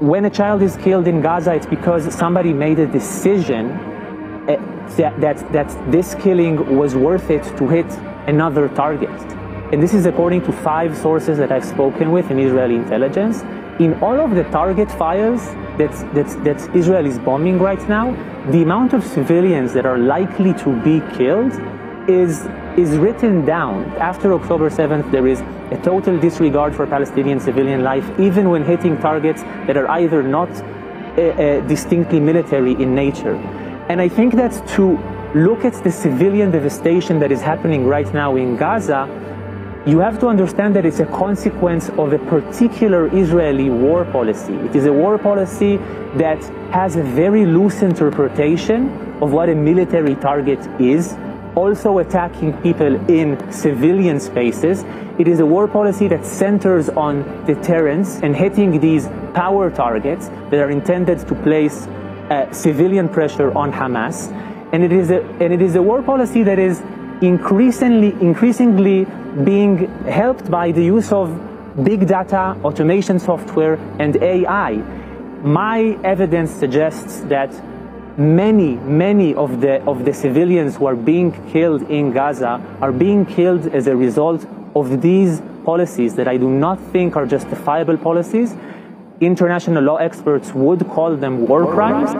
when a child is killed in Gaza, it's because somebody made a decision uh, that, that, that this killing was worth it to hit another target. And this is according to five sources that I've spoken with in Israeli intelligence. In all of the target fires that, that, that Israel is bombing right now, the amount of civilians that are likely to be killed is, is written down. After October 7th, there is a total disregard for Palestinian civilian life, even when hitting targets that are either not uh, uh, distinctly military in nature. And I think that to look at the civilian devastation that is happening right now in Gaza, you have to understand that it's a consequence of a particular Israeli war policy. It is a war policy that has a very loose interpretation of what a military target is, also attacking people in civilian spaces. It is a war policy that centers on deterrence and hitting these power targets that are intended to place uh, civilian pressure on Hamas. And it, is a, and it is a war policy that is increasingly, increasingly being helped by the use of big data, automation software, and AI. My evidence suggests that many, many of the, of the civilians who are being killed in Gaza are being killed as a result of these policies that I do not think are justifiable policies. International law experts would call them war crimes.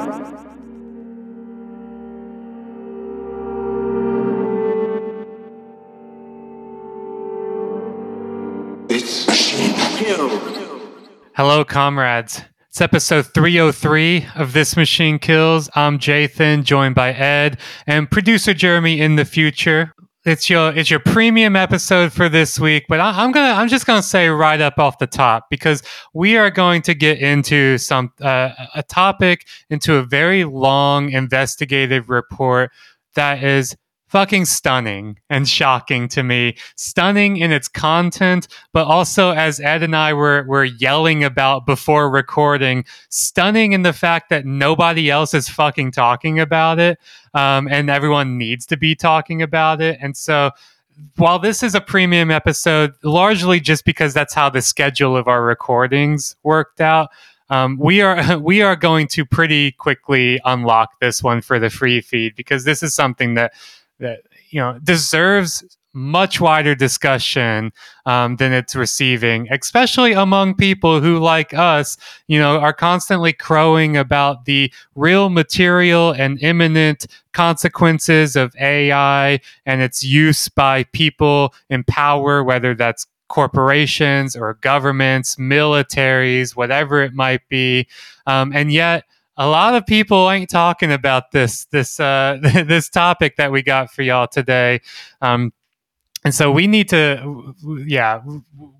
Hello, comrades. It's episode 303 of This Machine Kills. I'm Jathan, joined by Ed and producer Jereme in the future. It's your it's your premium episode for this week, but I, am gonna I'm just gonna say right up off the top because we are going to get into some uh, a topic into a very long investigative report that is fucking stunning and shocking to me. Stunning in its content, but also as Ed and I were, were yelling about before recording, stunning in the fact that nobody else is fucking talking about it. Um, and everyone needs to be talking about it. And so, while this is a premium episode, largely just because that's how the schedule of our recordings worked out, um, we are we are going to pretty quickly unlock this one for the free feed because this is something that that you know deserves much wider discussion um, than it's receiving, especially among people who, like us, you know, are constantly crowing about the real material and imminent consequences of AI and its use by people in power, whether that's corporations or governments, militaries, whatever it might be. Um, and yet, a lot of people ain't talking about this this uh, this topic that we got for y'all today. Um, and so we need to yeah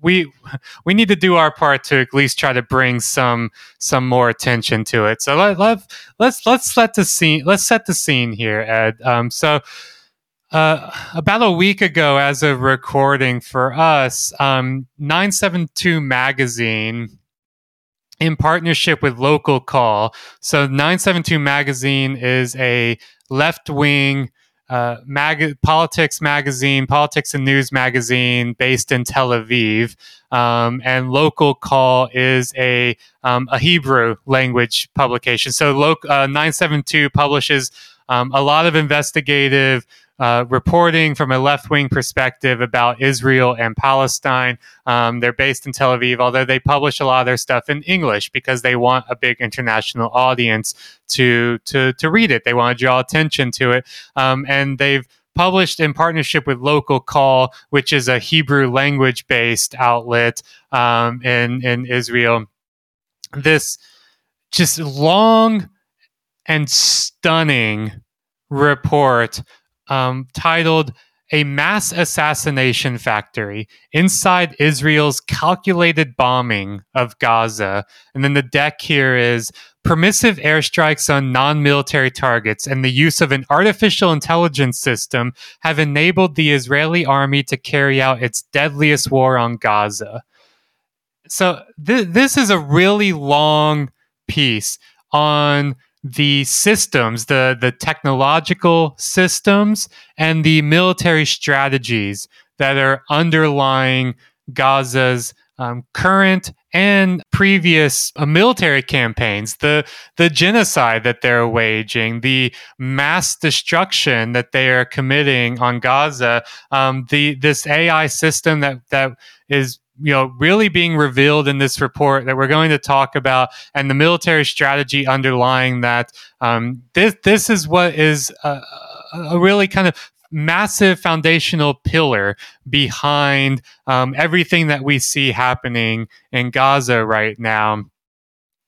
we we need to do our part to at least try to bring some some more attention to it so let, let let's let's let the scene let's set the scene here ed um, so uh, about a week ago as a recording for us um, 972 magazine in partnership with Local Call. So 972 Magazine is a left wing uh, mag- politics magazine, politics and news magazine based in Tel Aviv. Um, and Local Call is a, um, a Hebrew language publication. So lo- uh, 972 publishes um, a lot of investigative uh, reporting from a left wing perspective about Israel and Palestine. Um, they're based in Tel Aviv, although they publish a lot of their stuff in English because they want a big international audience to to to read it. They want to draw attention to it, um, and they've published in partnership with Local Call, which is a Hebrew language based outlet um, in in Israel. This just long and stunning report um, titled A Mass Assassination Factory Inside Israel's Calculated Bombing of Gaza. And then the deck here is permissive airstrikes on non military targets and the use of an artificial intelligence system have enabled the Israeli army to carry out its deadliest war on Gaza. So, th- this is a really long piece on the systems, the the technological systems and the military strategies that are underlying Gaza's um, current and previous uh, military campaigns, the the genocide that they're waging, the mass destruction that they are committing on Gaza, um, the this AI system that that is you know really being revealed in this report that we're going to talk about and the military strategy underlying that um, this this is what is a, a really kind of massive foundational pillar behind um, everything that we see happening in Gaza right now.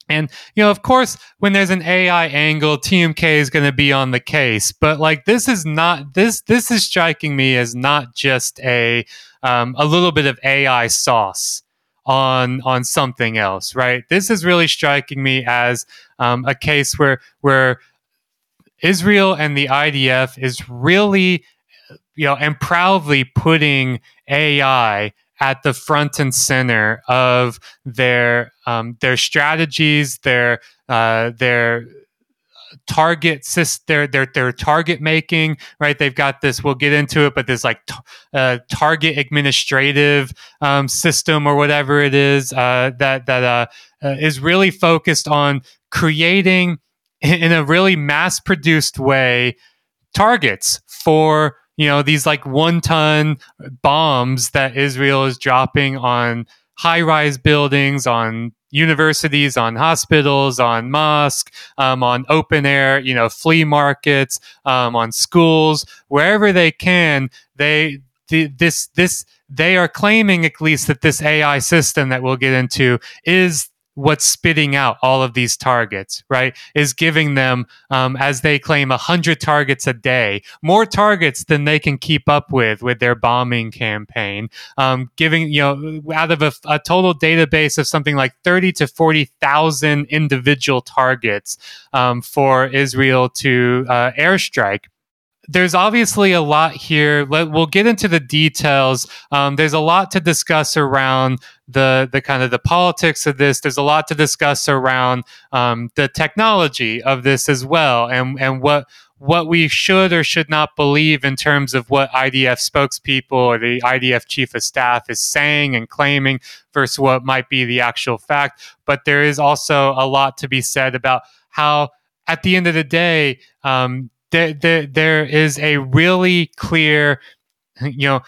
And, you know, of course, when there's an AI angle, TMK is going to be on the case. But like, this is not, this, this is striking me as not just a, um, a little bit of AI sauce on, on something else, right? This is really striking me as um, a case where, where Israel and the IDF is really you know, and proudly putting AI at the front and center of their um, their strategies, their uh, their target their their their target making right? They've got this we'll get into it but this like t- uh, target administrative um, system or whatever it is uh, that that uh, uh is really focused on creating in a really mass produced way targets for you know these like one ton bombs that Israel is dropping on high rise buildings, on universities, on hospitals, on mosques, um, on open air, you know, flea markets, um, on schools, wherever they can. They this this they are claiming at least that this AI system that we'll get into is what's spitting out all of these targets, right? Is giving them, um, as they claim, 100 targets a day, more targets than they can keep up with with their bombing campaign. Um, giving, you know, out of a, a, total database of something like 30 to 40,000 individual targets um, for Israel to uh, airstrike there's obviously a lot here. Let, we'll get into the details. Um, there's a lot to discuss around the the kind of the politics of this. There's a lot to discuss around um, the technology of this as well, and and what what we should or should not believe in terms of what IDF spokespeople or the IDF chief of staff is saying and claiming versus what might be the actual fact. But there is also a lot to be said about how, at the end of the day, um, there, there, there is a really clear, you know,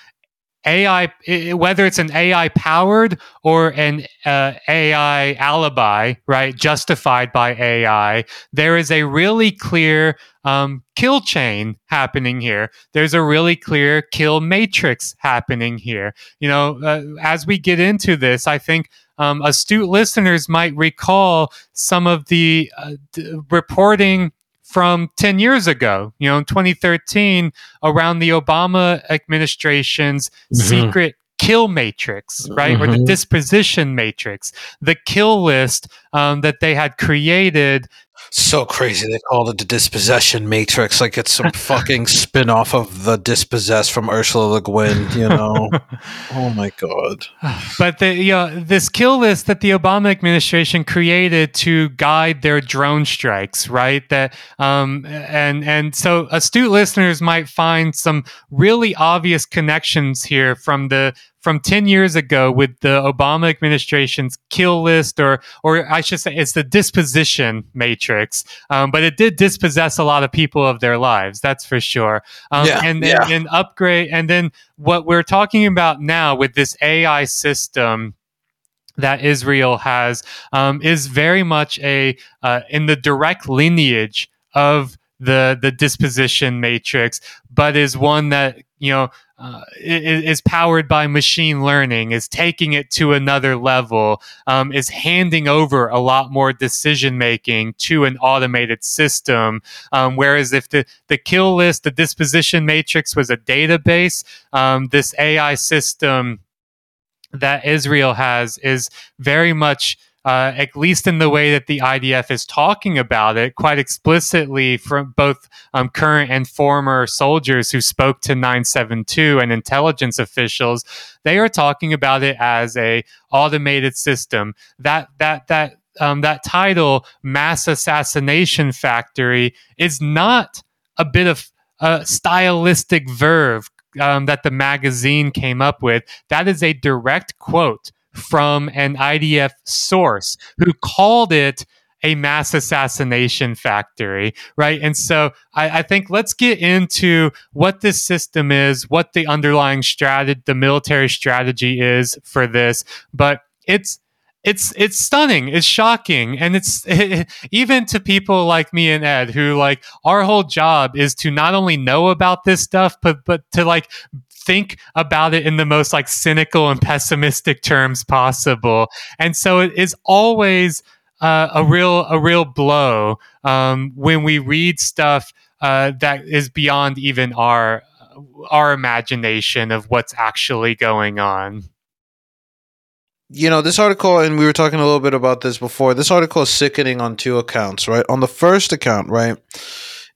AI, whether it's an AI powered or an uh, AI alibi, right, justified by AI, there is a really clear um, kill chain happening here. There's a really clear kill matrix happening here. You know, uh, as we get into this, I think um, astute listeners might recall some of the uh, reporting from 10 years ago, you know, in 2013, around the Obama administration's mm-hmm. secret kill matrix, right? Mm-hmm. Or the mm-hmm. disposition matrix, the kill list um, that they had created so crazy. They called it the dispossession matrix, like it's some fucking spin off of the dispossessed from Ursula Le Guin, you know? oh my God. But the, you know, this kill list that the Obama administration created to guide their drone strikes, right? That, um, and, and so astute listeners might find some really obvious connections here from the, from 10 years ago with the Obama administration's kill list, or, or I should say, it's the disposition matrix. Um, but it did dispossess a lot of people of their lives, that's for sure. Um, yeah, and then yeah. and upgrade, and then what we're talking about now with this AI system that Israel has um, is very much a uh, in the direct lineage of the the disposition matrix, but is one that you know uh, is, powered by machine learning, is taking it to another level, um, is handing over a lot more decision making to an automated system. Um, whereas if the, the kill list, the disposition matrix was a database, um, this AI system that Israel has is very much uh, at least in the way that the IDF is talking about it quite explicitly from both um, current and former soldiers who spoke to 972 and intelligence officials. They are talking about it as a automated system. That that that um, that title, mass assassination factory, is not a bit of a stylistic verve um, that the magazine came up with. That is a direct quote from an IDF source who called it a mass assassination factory, right? And so I, I, think let's get into what this system is, what the underlying strategy, the military strategy is for this. But it's it's it's stunning it's shocking and it's it, even to people like me and ed who like our whole job is to not only know about this stuff but but to like think about it in the most like cynical and pessimistic terms possible and so it is always uh, a real a real blow um, when we read stuff uh, that is beyond even our our imagination of what's actually going on. You know, this article, and we were talking a little bit about this before. This article is sickening on two accounts, right? On the first account, right,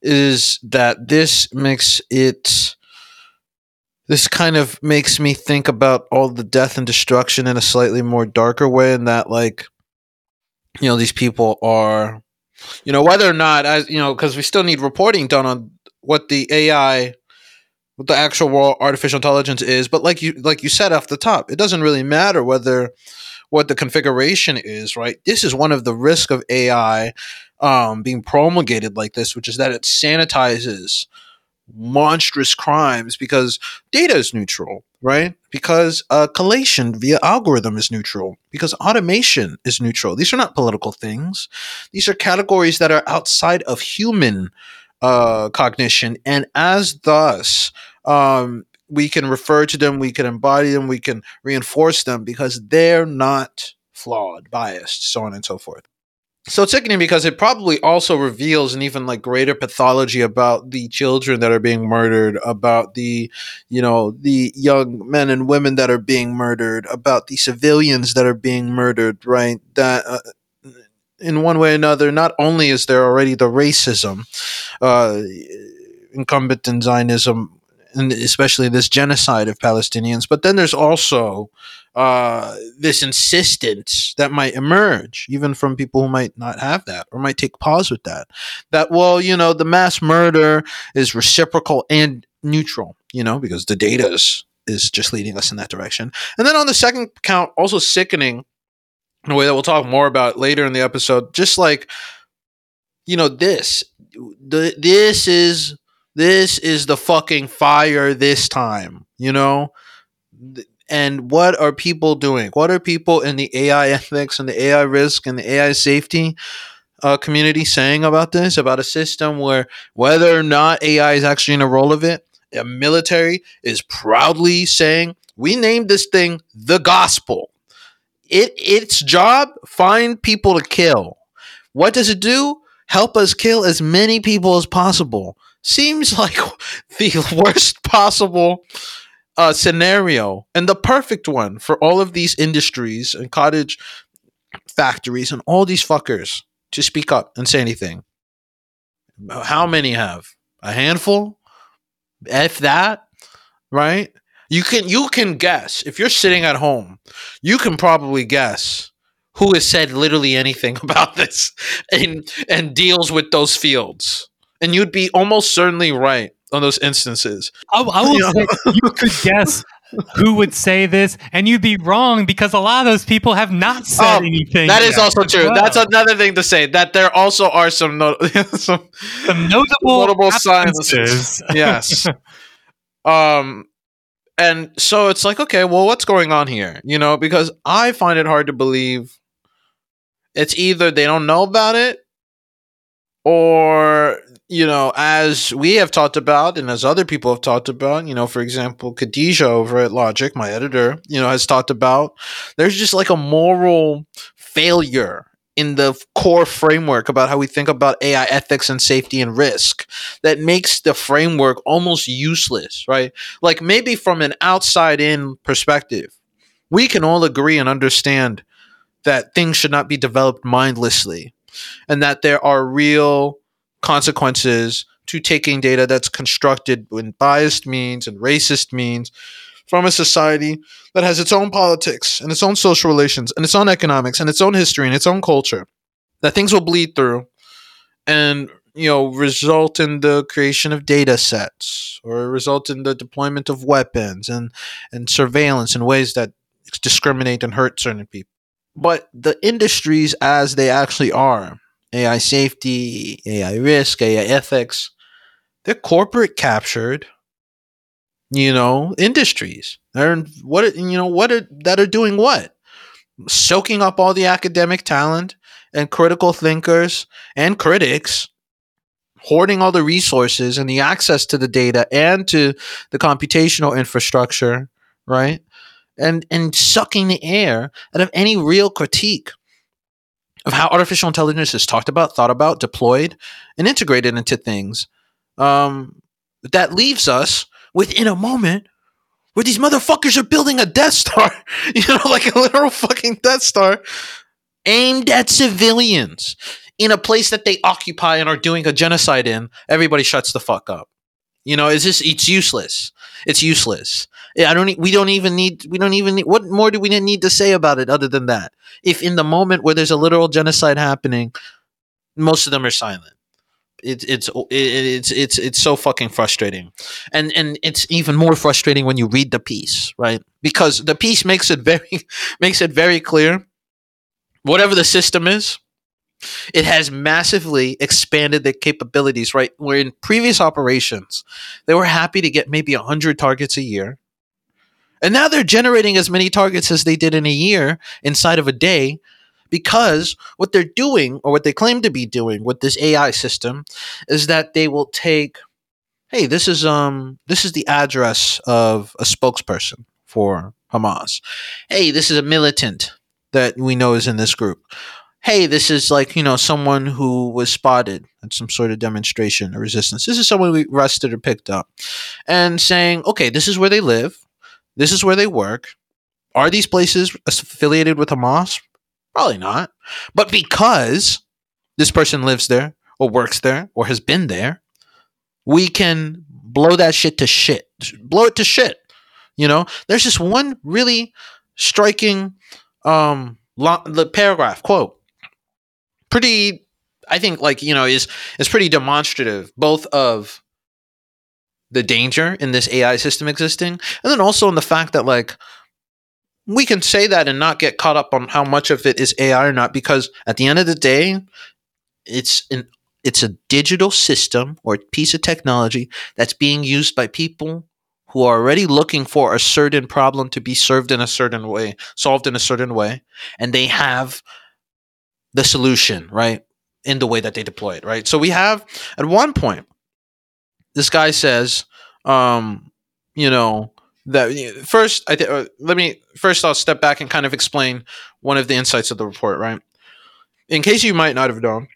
is that this makes it this kind of makes me think about all the death and destruction in a slightly more darker way and that like you know these people are you know whether or not as you know because we still need reporting done on what the ai what the actual raw artificial intelligence is but like you like you said off the top it doesn't really matter whether what the configuration is right? This is one of the risk of ai um, being promulgated like this which is that it sanitizes monstrous crimes because data is neutral, right? Because uh, collation via algorithm is neutral, because automation is neutral. These are not political things. These are categories that are outside of human uh, cognition, and as thus, um, we can refer to them, we can embody them, we can reinforce them because they're not flawed, biased, so on and so forth so sickening because it probably also reveals an even like greater pathology about the children that are being murdered about the you know the young men and women that are being murdered about the civilians that are being murdered right? That uh, in one way or another not only is there already the racism uh, incumbent in zionism and especially this genocide of palestinians but then there's also uh, this insistence that might emerge, even from people who might not have that or might take pause with that. That, well, you know, the mass murder is reciprocal and neutral, you know, because the data is, is just leading us in that direction. And then on the second count, also sickening in a way that we'll talk more about later in the episode, just like, you know, this, the, this is, this is the fucking fire this time, you know? And what are people doing? What are people in the AI ethics and the AI risk and the AI safety uh, community saying about this? About a system where whether or not AI is actually in a role of it, a military is proudly saying, "We named this thing the gospel." It its job find people to kill. What does it do? Help us kill as many people as possible. Seems like the worst possible uh, scenario and the perfect one for all of these industries and cottage factories and all these fuckers to speak up and say anything. How many have? A handful? If that, right? You can you can guess. If you're sitting at home, you can probably guess who has said literally anything about this and and deals with those fields. And you'd be almost certainly right on those instances. I, I will you say you could guess who would say this, and you'd be wrong because a lot of those people have not said um, anything. That is also true. Well. That's another thing to say. That there also are some not- some, some notable notable signs. yes. um, and so it's like, okay, well, what's going on here? You know, because I find it hard to believe. It's either they don't know about it, or you know, as we have talked about and as other people have talked about, you know, for example, Khadijah over at Logic, my editor, you know, has talked about, there's just like a moral failure in the core framework about how we think about AI ethics and safety and risk that makes the framework almost useless, right? Like maybe from an outside in perspective, we can all agree and understand that things should not be developed mindlessly and that there are real consequences to taking data that's constructed in biased means and racist means from a society that has its own politics and its own social relations and its own economics and its own history and its own culture that things will bleed through and you know result in the creation of data sets or result in the deployment of weapons and and surveillance in ways that discriminate and hurt certain people. But the industries as they actually are, AI safety, AI risk, AI ethics, they're corporate captured, you know, industries. They're what you know what are, that are doing what? Soaking up all the academic talent and critical thinkers and critics hoarding all the resources and the access to the data and to the computational infrastructure, right? And and sucking the air out of any real critique of how artificial intelligence is talked about, thought about, deployed, and integrated into things. Um, that leaves us within a moment where these motherfuckers are building a Death Star, you know, like a literal fucking Death Star aimed at civilians in a place that they occupy and are doing a genocide in, everybody shuts the fuck up. You know, it's just it's useless. It's useless. I don't. We don't even need. We don't even need. What more do we need to say about it other than that? If in the moment where there's a literal genocide happening, most of them are silent. It's it's it's it's it's so fucking frustrating, and and it's even more frustrating when you read the piece, right? Because the piece makes it very makes it very clear. Whatever the system is, it has massively expanded the capabilities, right? Where in previous operations, they were happy to get maybe 100 targets a year. And now they're generating as many targets as they did in a year inside of a day because what they're doing, or what they claim to be doing with this AI system, is that they will take, hey, this is um this is the address of a spokesperson for Hamas. Hey, this is a militant that we know is in this group hey, this is like, you know, someone who was spotted at some sort of demonstration or resistance. This is someone we arrested or picked up. And saying, okay, this is where they live. This is where they work. Are these places affiliated with Hamas? Probably not. But because this person lives there or works there or has been there, we can blow that shit to shit. Blow it to shit. You know, there's just one really striking um lo- the paragraph quote pretty I think like, you know, is is pretty demonstrative both of the danger in this AI system existing and then also in the fact that like we can say that and not get caught up on how much of it is AI or not because at the end of the day it's an it's a digital system or piece of technology that's being used by people who are already looking for a certain problem to be served in a certain way, solved in a certain way, and they have the solution, right? In the way that they deploy it, right? So we have at one point, this guy says, um, you know, that first, I think, uh, let me first, I'll step back and kind of explain one of the insights of the report, right? In case you might not have known,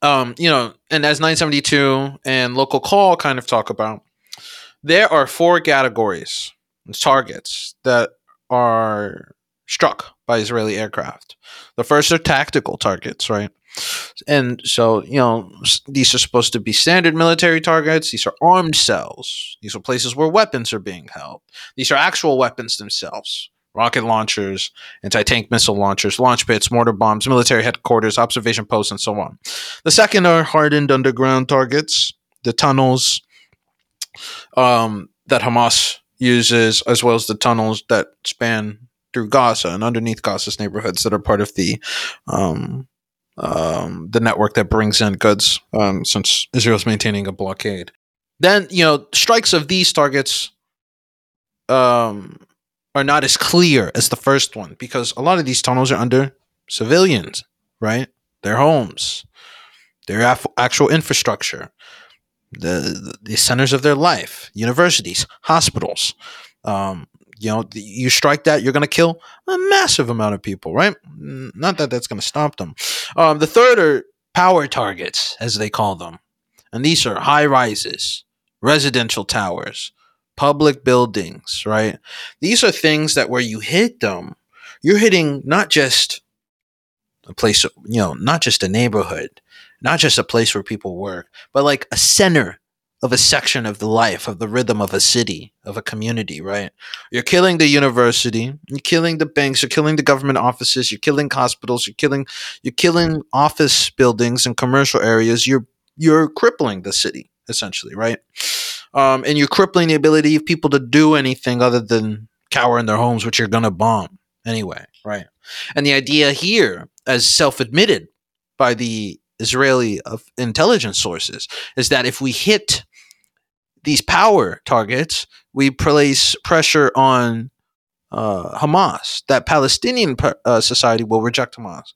um, you know, and as 972 and local call kind of talk about, there are four categories, targets that are struck by Israeli aircraft. The first are tactical targets, right? And so, you know, these are supposed to be standard military targets. These are armed cells. These are places where weapons are being held. These are actual weapons themselves rocket launchers, anti tank missile launchers, launch pits, mortar bombs, military headquarters, observation posts, and so on. The second are hardened underground targets, the tunnels um, that Hamas uses, as well as the tunnels that span through Gaza and underneath Gaza's neighborhoods that are part of the um, um, the network that brings in goods um, since Israel's maintaining a blockade. Then you know strikes of these targets um, are not as clear as the first one because a lot of these tunnels are under civilians, right? Their homes, their af- actual infrastructure, the the centers of their life, universities, hospitals. Um, you know, you strike that, you're going to kill a massive amount of people, right? Not that that's going to stop them. Um, the third are power targets, as they call them. And these are high rises, residential towers, public buildings, right? These are things that where you hit them, you're hitting not just a place, you know, not just a neighborhood, not just a place where people work, but like a center of a section of the life, of the rhythm of a city, of a community, right? You're killing the university, you're killing the banks, you're killing the government offices, you're killing hospitals, you're killing you're killing office buildings and commercial areas. You're you're crippling the city, essentially, right? Um, and you're crippling the ability of people to do anything other than cower in their homes, which you're to bomb anyway, right? And the idea here, as self admitted by the Israeli intelligence sources, is that if we hit these power targets, we place pressure on uh, Hamas, that Palestinian uh, society will reject Hamas.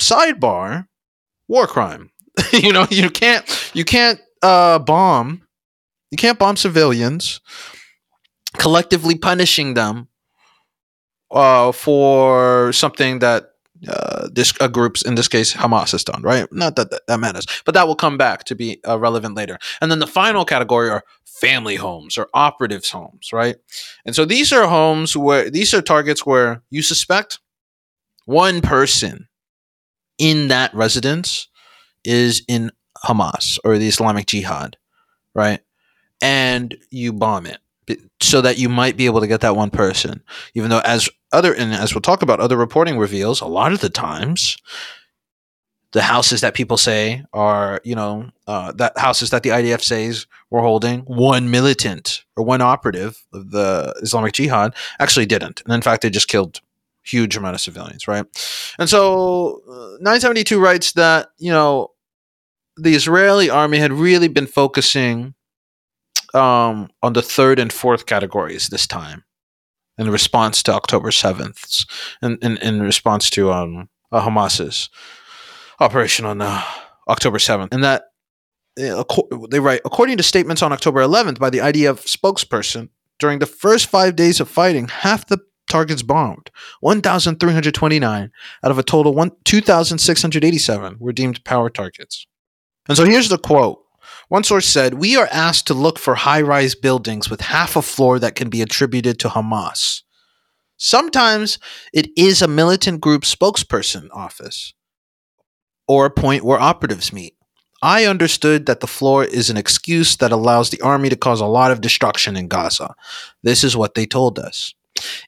Sidebar: war crime. you know, you can't you can't uh, bomb, you can't bomb civilians, collectively punishing them uh, for something that uh, this uh, groups in this case Hamas has done, right? Not that that, that matters, but that will come back to be uh, relevant later. And then the final category are family homes or operatives homes, right? And so these are homes where these are targets where you suspect one person in that residence is in Hamas or the Islamic Jihad, right? And you bomb it so that you might be able to get that one person. Even though, as other and as we'll talk about, other reporting reveals a lot of the times the houses that people say are, you know, uh, that houses that the IDF says were holding one militant or one operative of the Islamic Jihad actually didn't, and in fact, they just killed huge amount of civilians, right? And so, uh, 972 writes that you know the Israeli army had really been focusing um, on the third and fourth categories this time in response to October 7th, in, in, in response to um, uh, Hamas's operation on uh, October 7th. And that uh, they write, according to statements on October 11th by the IDF spokesperson, during the first five days of fighting, half the targets bombed. 1,329 out of a total 2,687 were deemed power targets. And so here's the quote. One source said, We are asked to look for high rise buildings with half a floor that can be attributed to Hamas. Sometimes it is a militant group spokesperson office or a point where operatives meet. I understood that the floor is an excuse that allows the army to cause a lot of destruction in Gaza. This is what they told us.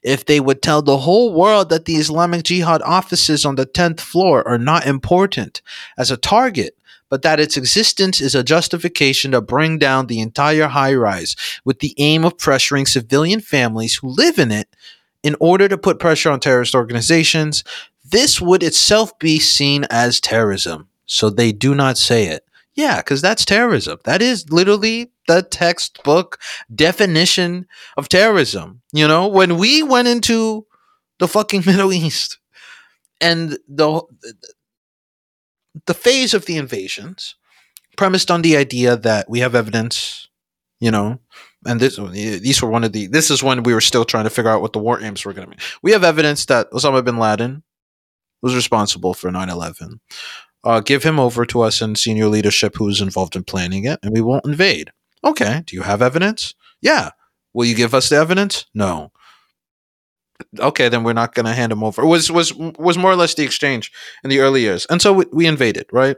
If they would tell the whole world that the Islamic Jihad offices on the 10th floor are not important as a target, but that its existence is a justification to bring down the entire high rise with the aim of pressuring civilian families who live in it in order to put pressure on terrorist organizations, this would itself be seen as terrorism. So they do not say it. Yeah, because that's terrorism. That is literally the textbook definition of terrorism. You know, when we went into the fucking Middle East and the the phase of the invasions premised on the idea that we have evidence, you know, and this these were one of the this is when we were still trying to figure out what the war aims were going to be. We have evidence that Osama bin Laden was responsible for 9/11 uh, give him over to us in senior leadership who is involved in planning it, and we won't invade. Okay. Do you have evidence? Yeah. Will you give us the evidence? No. Okay, then we're not going to hand them over. It was was was more or less the exchange in the early years, and so we, we invaded, right?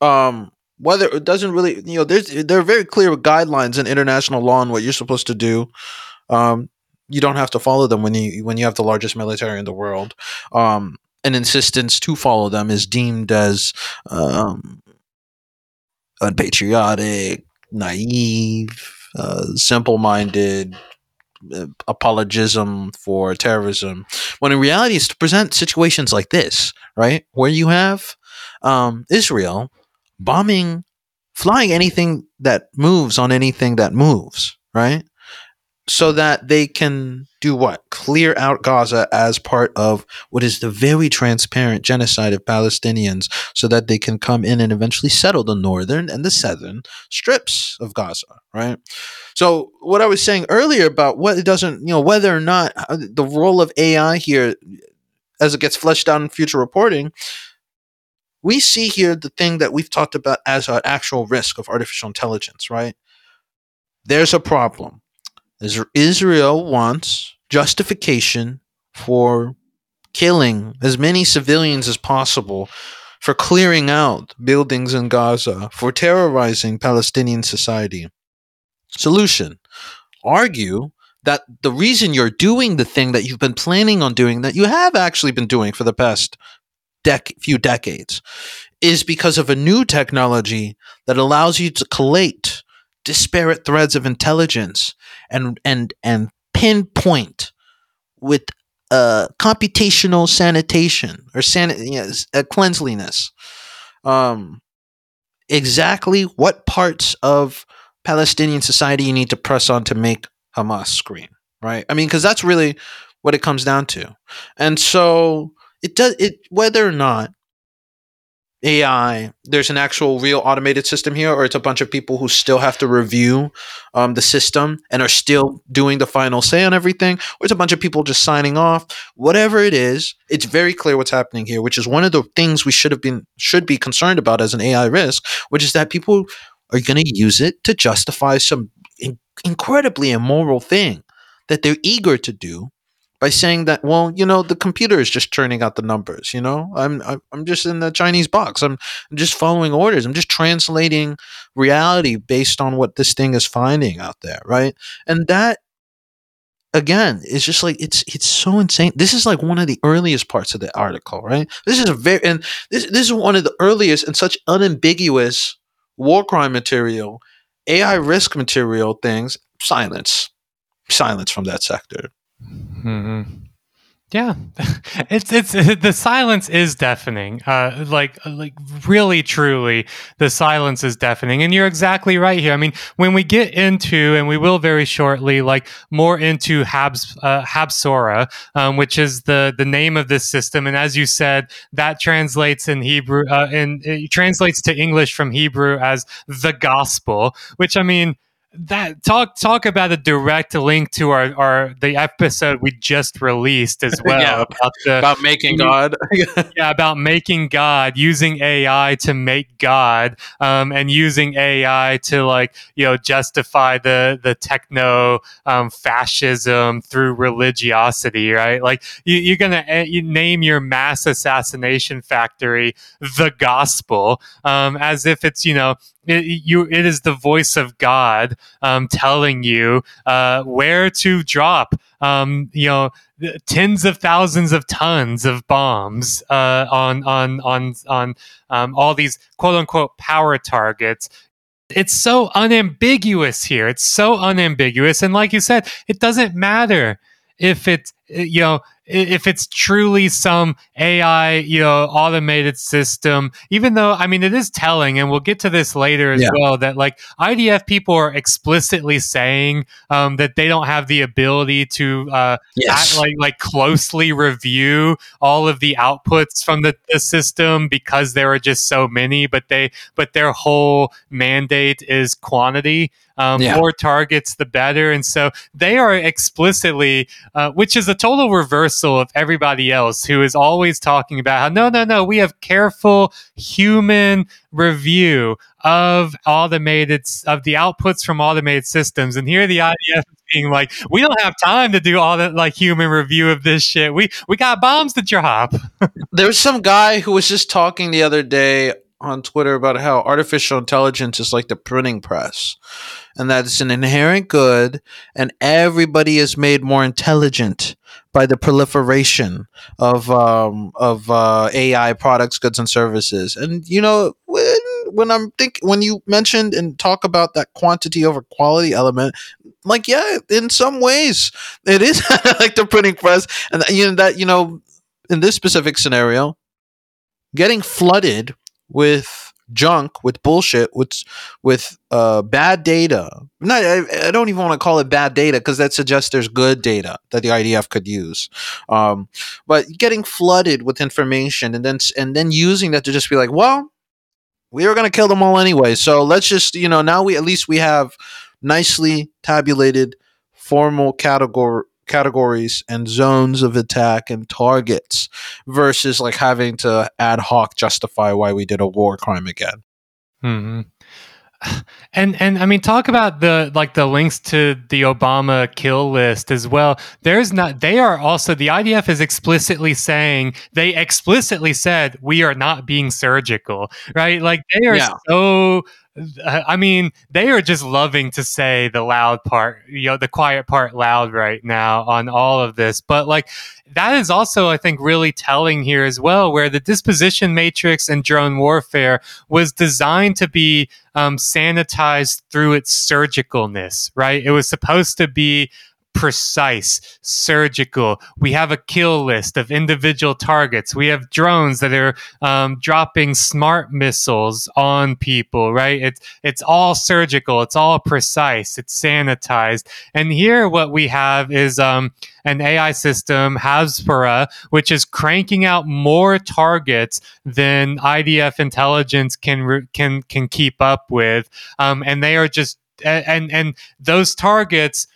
Um, whether it doesn't really, you know, there's there are very clear guidelines in international law on what you're supposed to do. Um, you don't have to follow them when you when you have the largest military in the world. Um, an insistence to follow them is deemed as um, unpatriotic, naive, uh, simple minded, apologism for terrorism. When in reality, it's to present situations like this, right? Where you have um, Israel bombing, flying anything that moves on anything that moves, right? So that they can do what? Clear out Gaza as part of what is the very transparent genocide of Palestinians so that they can come in and eventually settle the northern and the southern strips of Gaza, right? So, what I was saying earlier about what it doesn't, you know, whether or not uh, the role of AI here as it gets fleshed out in future reporting, we see here the thing that we've talked about as an actual risk of artificial intelligence, right? There's a problem Israel wants justification for killing as many civilians as possible, for clearing out buildings in Gaza, for terrorizing Palestinian society. Solution argue that the reason you're doing the thing that you've been planning on doing, that you have actually been doing for the past dec- few decades, is because of a new technology that allows you to collate disparate threads of intelligence and and and pinpoint with uh, computational sanitation or san- yes, uh, cleanliness um, exactly what parts of Palestinian society you need to press on to make Hamas scream, right? I mean, because that's really what it comes down to. And so it does it whether or not AI, there's an actual real automated system here, or it's a bunch of people who still have to review um, the system and are still doing the final say on everything, or it's a bunch of people just signing off. Whatever it is, it's very clear what's happening here, which is one of the things we should have been should be concerned about as an AI risk, which is that people are going to use it to justify some in- incredibly immoral thing that they're eager to do by saying that well you know the computer is just churning out the numbers you know? I'm i'm just in the chinese box. I'm, I'm just following orders. I'm just translating reality based on what this thing is finding out there right? And that again is just like it's it's so insane. This is like one of the earliest parts of the article right? This is a very and this this is one of the earliest and such unambiguous war crime material ai risk material things silence. Silence from that sector Mm-hmm. Yeah, it's it's the silence is deafening. Uh, like like really truly, the silence is deafening, and you're exactly right here. I mean, when we get into, and we will very shortly, like more into Habs uh, Habsora, um, which is the the name of this system, and as you said, that translates in Hebrew, uh, and it translates to English from Hebrew as the gospel, which I mean that talk talk about a direct link to our, our the episode we just released as well yeah, about the about making God. yeah, about making God using AI to make God, um, and using AI to like you know justify the the techno um, fascism through religiosity, right? Like you, are gonna uh, you name your mass assassination factory the gospel, um, as if it's you know it, you it is the voice of God um, telling you uh, where to drop um, you know tens of thousands of tons of bombs uh, on on on on um, all these quote unquote power targets. It's so unambiguous here. It's so unambiguous. And like you said it doesn't matter if it's you know if it's truly some AI, you know, automated system, even though, I mean, it is telling, and we'll get to this later as yeah. well, that like IDF people are explicitly saying um, that they don't have the ability to uh, yes. act, like like closely review all of the outputs from the, the system because there are just so many, but they but their whole mandate is quantity. Um, yeah. More targets, the better. And so they are explicitly, uh, which is a total reversal of everybody else who is always talking about how, no, no, no, we have careful human review of automated, of the outputs from automated systems. And here the IDF being like, we don't have time to do all that like human review of this shit. We, we got bombs to drop. there was some guy who was just talking the other day on Twitter about how artificial intelligence is like the printing press and that it's an inherent good and everybody is made more intelligent by the proliferation of um, of uh, AI products, goods, and services. And you know, when when I'm think when you mentioned and talk about that quantity over quality element, like yeah, in some ways it is like the printing press, and you know that you know in this specific scenario, getting flooded with junk, with bullshit, with with uh, bad data. Not, I, I, don't even want to call it bad data because that suggests there's good data that the IDF could use. Um, but getting flooded with information and then and then using that to just be like, well, we were going to kill them all anyway, so let's just you know now we at least we have nicely tabulated formal category categories and zones of attack and targets versus like having to ad hoc justify why we did a war crime again. Mm-hmm. And and I mean, talk about the like the links to the Obama kill list as well. There's not. They are also the IDF is explicitly saying they explicitly said we are not being surgical, right? Like they are yeah. so I mean, they are just loving to say the loud part, you know, the quiet part loud right now on all of this. But like, that is also, I think, really telling here as well, where the disposition matrix and drone warfare was designed to be um, sanitized through its surgicalness, right? It was supposed to be precise, surgical. We have a kill list of individual targets. We have drones that are um, dropping smart missiles on people. Right? It's it's all surgical. It's all precise. It's sanitized. And here, what we have is um, an AI system, Habsora, which is cranking out more targets than IDF intelligence can can can keep up with, um, and they are just and and those targets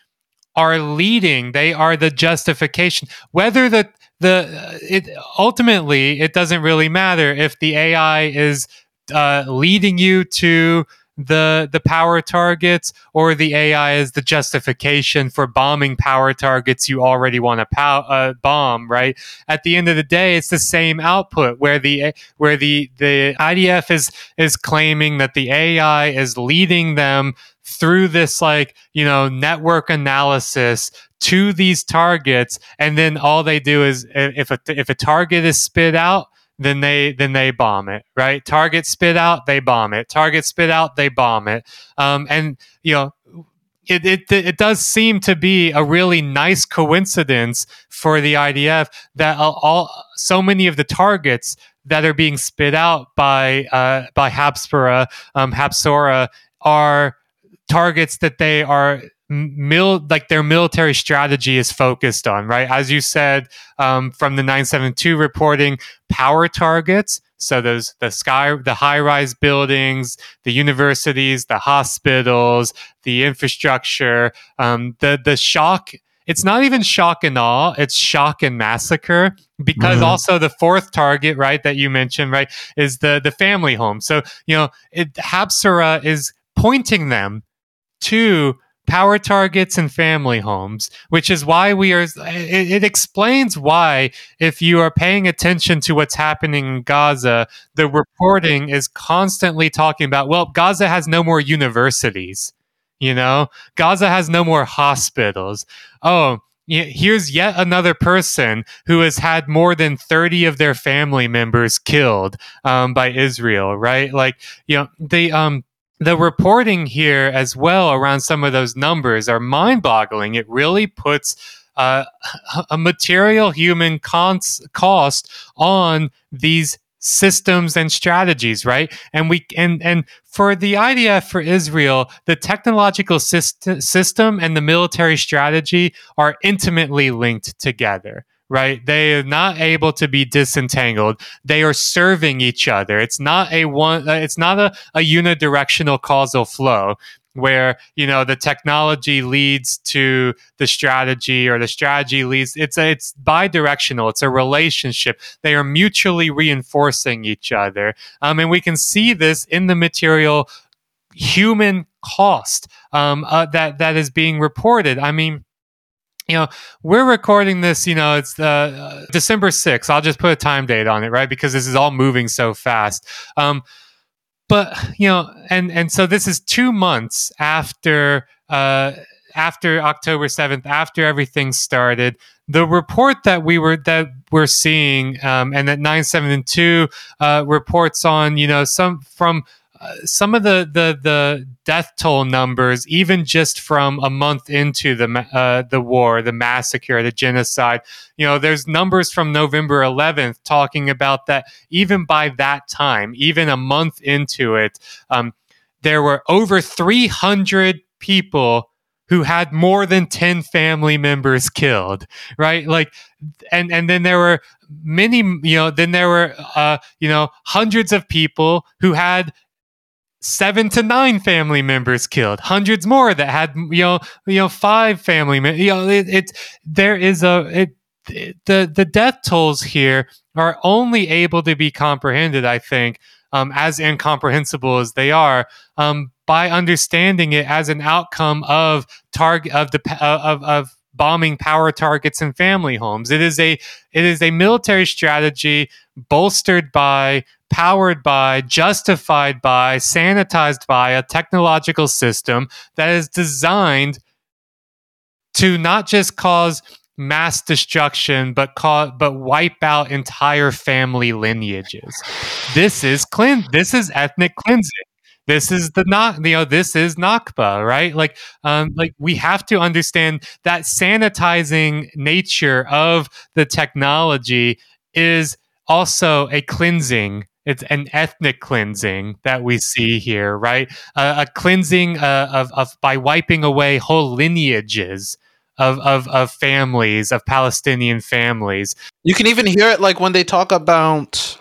are leading. They are the justification. Whether the the it ultimately it doesn't really matter if the AI is uh, leading you to the the power targets or the AI is the justification for bombing power targets you already want to pow- uh, bomb right? At the end of the day it's the same output where the where the the IDF is is claiming that the AI is leading them through this like you know network analysis to these targets. And then all they do is if a if a target is spit out then they then they bomb it right? Target spit out they bomb it. Target spit out they bomb it. Um, and you know it, it it does seem to be a really nice coincidence for the IDF that all so many of the targets that are being spit out by uh, by Habsora um, Habsora are targets that they are mil like their military strategy is focused on right as you said um, from the 972 reporting power targets so those the sky the high rise buildings the universities the hospitals the infrastructure um, the the shock it's not even shock and awe it's shock and massacre because mm-hmm. also the fourth target right that you mentioned right is the the family home so you know it habsora is pointing them to power targets and family homes, which is why we are. It, it, explains why, if you are paying attention to what's happening in Gaza, the reporting is constantly talking about, well, Gaza has no more universities. You know, Gaza has no more hospitals. Oh, here's yet another person who has had more than 30 of their family members killed um, by Israel, right? Like, you know, they, um, the reporting here as well around some of those numbers are mind boggling. It really puts uh, a material human cons- cost on these systems and strategies right and we and and for the IDF for Israel the technological syst- system and the military strategy are intimately linked together right? They are not able to be disentangled. They are serving each other. It's not a one. Uh, it's not a, a unidirectional causal flow where you know the technology leads to the strategy or the strategy leads it's a, it's bi-directional it's a relationship they are mutually reinforcing each other um, and we can see this in the material human cost um, uh, that that is being reported i mean you know, we're recording this, you know, it's uh, December 6th. I'll just put a time date on it, right? Because this is all moving so fast. Um, but, you know, and, and so this is two months after, uh, after October 7th, after everything started, the report that we were that we're seeing um, and that 972 uh, reports on you know some from some of the, the the death toll numbers, even just from a month into the uh, the war, the massacre, the genocide, you know, there's numbers from November 11th talking about that. Even by that time, even a month into it, um, there were over 300 people who had more than 10 family members killed right like and and then there were many you know then there were uh you know hundreds of people who had seven to nine family members killed, hundreds more that had you know you know five family members. You know it, it there is a it, the the death tolls here are only able to be comprehended, I think, um, as incomprehensible as they are, um, by understanding it as an outcome of target of the of of bombing power targets and family homes. It is a it is a military strategy bolstered by powered by, justified by, sanitized by a technological system that is designed to not just cause mass destruction but cause, but wipe out entire family lineages. This is clean this is ethnic cleansing. This is the not you know this is nakba right? Like um like we have to understand that sanitizing nature of the technology is also a cleansing. It's an ethnic cleansing that we see here right? Uh, a cleansing uh, of, of by wiping away whole lineages of, of of families of palestinian families. You can even hear it like when they talk about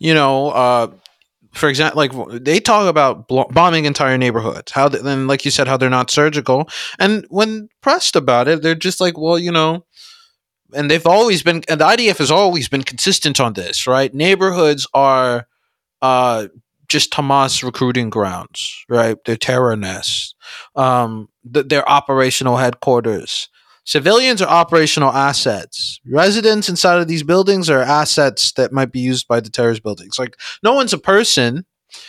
you know uh for example, like they talk about bl- bombing entire neighborhoods. How then, like you said, how they're not surgical. And when pressed about it, they're just like, well, you know, and they've always been, and the IDF has always been consistent on this, right? Neighborhoods are uh, just Hamas recruiting grounds, right? They're terror nests. Um, th- they're operational headquarters. Civilians are operational assets. Residents inside of these buildings are assets that might be used by the terrorist buildings. Like no one's a person.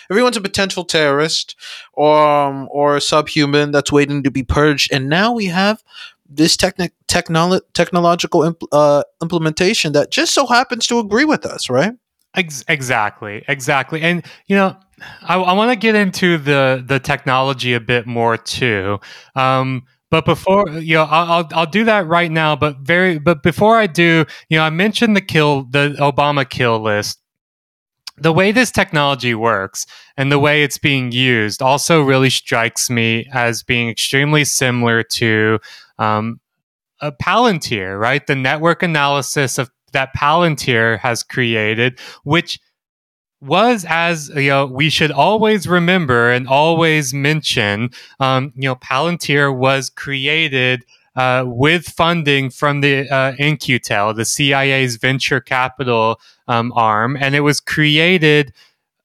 Everyone's a potential terrorist or um, or a subhuman that's waiting to be purged. And now we have this techni- technolo- technological uh, implementation that just so happens to agree with us, right? Ex- exactly, exactly. And you know, I, I want to get into the the technology a bit more too. Um, but before you know, I'll, I'll, do that right now. But very, but before I do, you know, I mentioned the kill, the Obama kill list. The way this technology works and the way it's being used also really strikes me as being extremely similar to um, a Palantir, right? The network analysis of that Palantir has created, which was as you know we should always remember and always mention um, you know palantir was created uh, with funding from the uh, In-Q-Tel, the CIA's venture capital um, arm, and it was created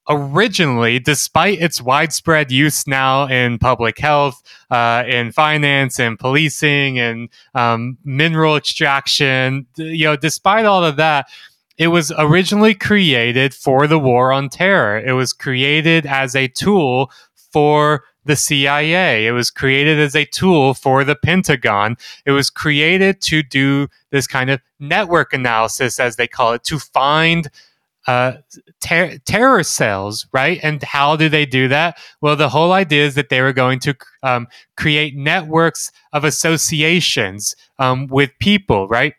originally, despite its widespread use now in public health, uh, in finance, and policing, and um, mineral extraction. You know, despite all of that, it was originally created for the war on terror. It was created as a tool for the CIA. It was created as a tool for the Pentagon. It was created to do this kind of network analysis, as they call it, to find uh, ter- terror cells, right? And how do they do that? Well, the whole idea is that they were going to um, create networks of associations um, with people, right?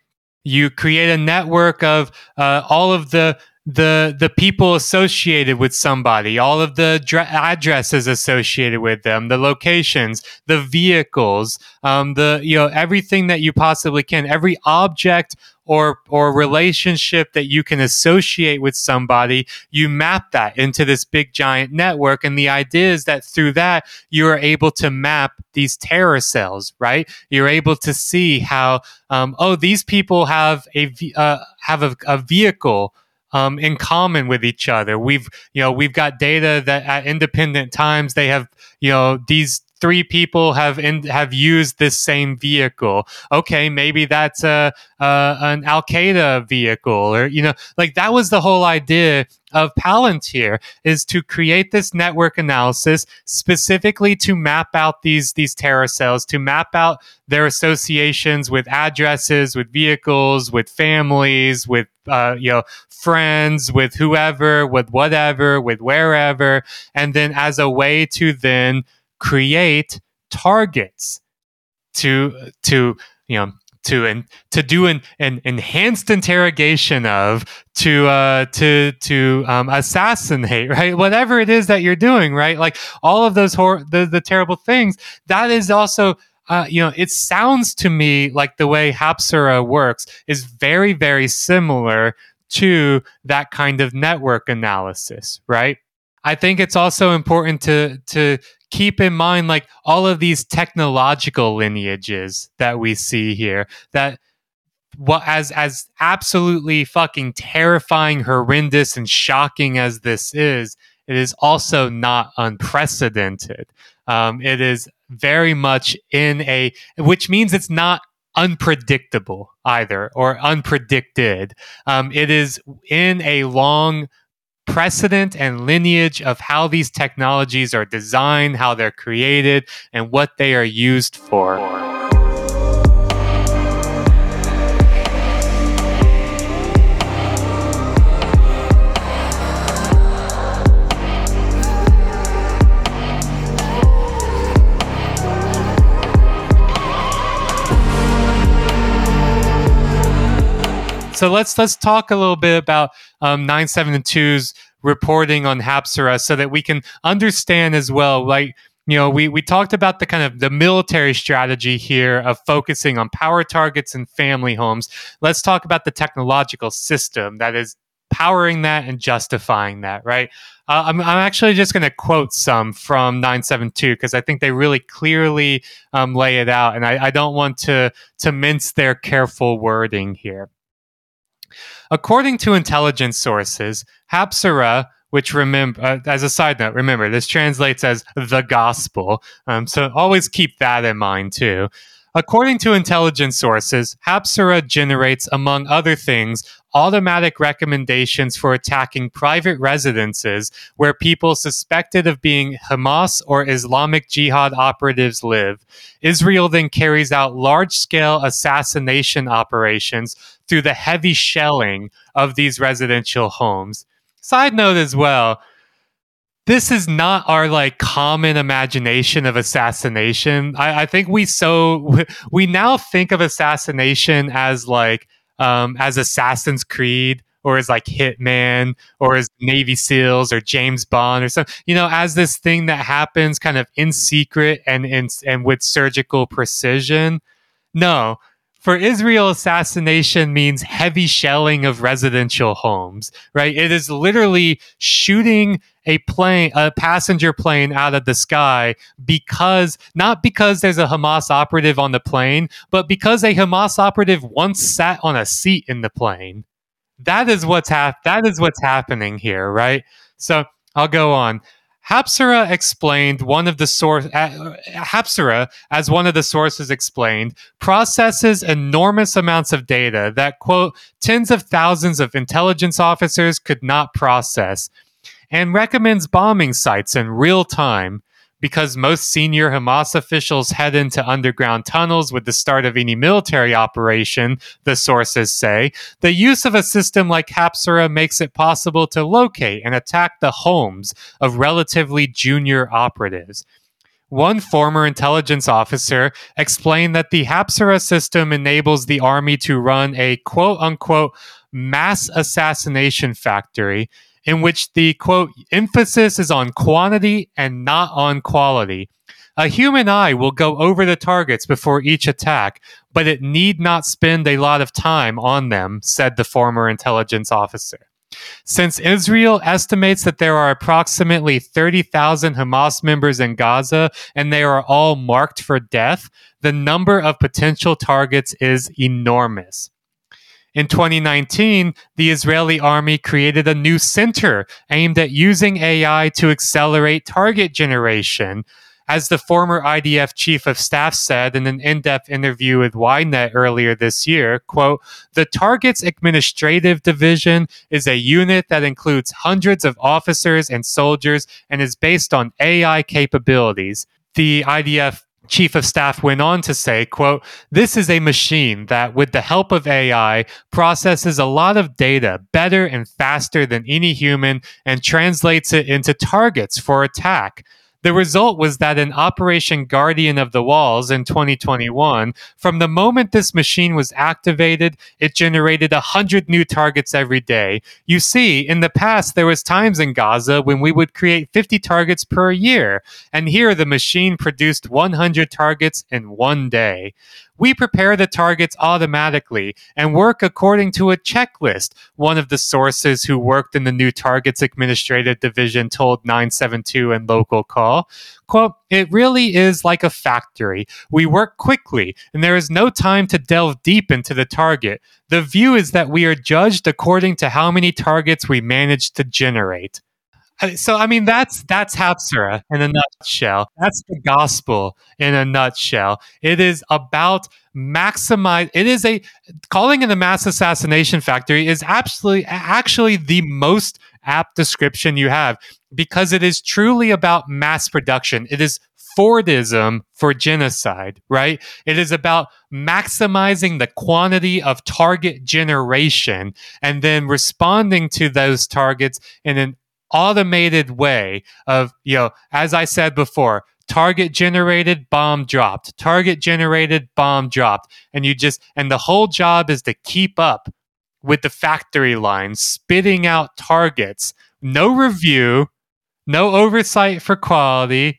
You create a network of uh, all of the the the people associated with somebody, all of the addresses associated with them, the locations, the vehicles, um, the you know everything that you possibly can, every object or or relationship that you can associate with somebody, you map that into this big giant network. And the idea is that through that you are able to map these terror cells, right? You're able to see how um, oh these people have a uh, have a, a vehicle um, in common with each other. We've, you know, we've got data that at independent times they have, you know, these three people have in, have used this same vehicle. Okay, maybe that's a, a an Al Qaeda vehicle, or you know, like that was the whole idea of Palantir is to create this network analysis specifically to map out these these terror cells, to map out their associations with addresses, with vehicles, with families, with uh, you know friends, with whoever, with whatever, with wherever, and then as a way to then create targets to to you know to and to do an, an enhanced interrogation of to uh to to um, assassinate right? Whatever it is that you're doing right? Like all of those hor- the, the terrible things. That is also uh, you know, it sounds to me like the way Habsora works is very, very similar to that kind of network analysis, right? I think it's also important to to keep in mind like all of these technological lineages that we see here that what as as absolutely fucking terrifying horrendous and shocking as this is it is also not unprecedented. Um, it is very much in a which means it's not unpredictable either or unpredicted. Um, it is in a long precedent and lineage of how these technologies are designed, how they're created, and what they are used for. so let's let's talk a little bit about um, 972's reporting on Habsora so that we can understand as well, like you know, we we talked about the kind of the military strategy here of focusing on power targets and family homes. Let's talk about the technological system that is powering that and justifying that, right? Uh, I'm, I'm actually just going to quote some from 972 because I think they really clearly um, lay it out, and I, I don't want to to mince their careful wording here. According to intelligence sources, Habsora which remember uh, as a side note remember this translates as the gospel um, so always keep that in mind too. According to intelligence sources habsora generates among other things automatic recommendations for attacking private residences where people suspected of being hamas or islamic jihad operatives live. Israel then carries out large-scale assassination operations through the heavy shelling of these residential homes Side note as well, this is not our like common imagination of assassination. I, I think we so we now think of assassination as like um, as Assassin's Creed or as like Hitman or as Navy SEALs or James Bond or something, you know, as this thing that happens kind of in secret and in, and with surgical precision. No, for Israel, assassination means heavy shelling of residential homes, right? It is literally shooting a plane, a passenger plane out of the sky because, not because there's a Hamas operative on the plane, but because a Hamas operative once sat on a seat in the plane. That is what's hap- that is what's happening here, right? So I'll go on. Habsora explained one of the source uh, Habsora, as one of the sources explained, processes enormous amounts of data that quote tens of thousands of intelligence officers could not process, and recommends bombing sites in real time because most senior Hamas officials head into underground tunnels with the start of any military operation, the sources say, the use of a system like Habsora makes it possible to locate and attack the homes of relatively junior operatives. One former intelligence officer explained that the Habsora system enables the army to run a quote unquote mass assassination factory in which the quote emphasis is on quantity and not on quality. A human eye will go over the targets before each attack, but it need not spend a lot of time on them, said the former intelligence officer. Since Israel estimates that there are approximately 30,000 Hamas members in Gaza and they are all marked for death, the number of potential targets is enormous. In 2019, the Israeli army created a new center aimed at using AI to accelerate target generation. As the former IDF chief of staff said in an in-depth interview with Ynet earlier this year, quote, "The Targets Administrative Division is a unit that includes hundreds of officers and soldiers and is based on AI capabilities." The IDF chief of staff went on to say quote this is a machine that with the help of ai processes a lot of data better and faster than any human and translates it into targets for attack the result was that in Operation Guardian of the Walls in 2021, from the moment this machine was activated, it generated 100 new targets every day. You see, in the past, there was times in Gaza when we would create 50 targets per year, and here the machine produced 100 targets in one day. We prepare the targets automatically and work according to a checklist, one of the sources who worked in the new Targets Administrative Division told 972 and Local Call. Quote, it really is like a factory. We work quickly, and there is no time to delve deep into the target. The view is that we are judged according to how many targets we manage to generate. So I mean that's that's Habsora in a nutshell. That's the gospel in a nutshell. It is about maximize it is a calling it a mass assassination factory is absolutely actually the most apt description you have because it is truly about mass production. It is Fordism for genocide, right? It is about maximizing the quantity of target generation and then responding to those targets in an automated way of, you know, as I said before, target generated, bomb dropped, target generated, bomb dropped. And you just, and the whole job is to keep up with the factory line, spitting out targets, no review, no oversight for quality,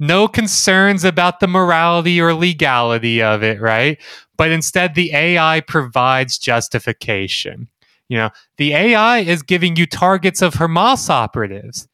no concerns about the morality or legality of it, right? But instead, the AI provides justification. You know, the AI is giving you targets of Hamas operatives.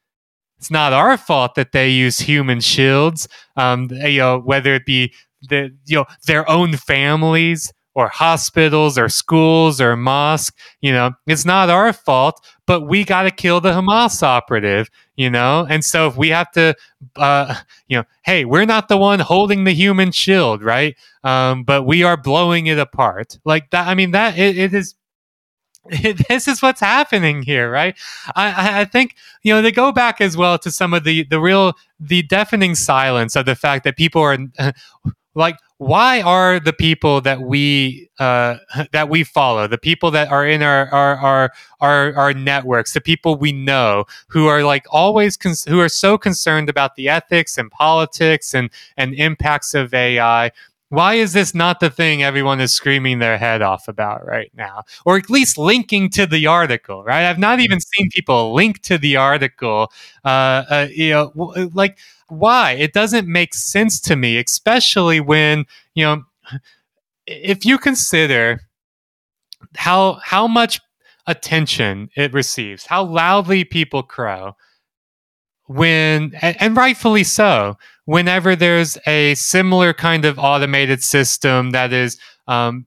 It's not our fault that they use human shields, um, you know, whether it be the you know their own families or hospitals or schools or mosque. You know, it's not our fault, but we got to kill the Hamas operative. You know, and so if we have to, uh, you know, hey, we're not the one holding the human shield, right? Um, but we are blowing it apart. Like that. I mean, that it, it is this is what's happening here, right? I, I think you know they go back as well to some of the the real the deafening silence of the fact that people are like why are the people that we uh, that we follow the people that are in our our, our our our networks the people we know who are like always cons- who are so concerned about the ethics and politics and and impacts of AI why is this not the thing everyone is screaming their head off about right now? Or at least linking to the article right? I've not even seen people link to the article uh, uh you know like why? It doesn't make sense to me especially when you know if you consider how how much attention it receives how loudly people crow when and, rightfully so whenever there's a similar kind of automated system that is um,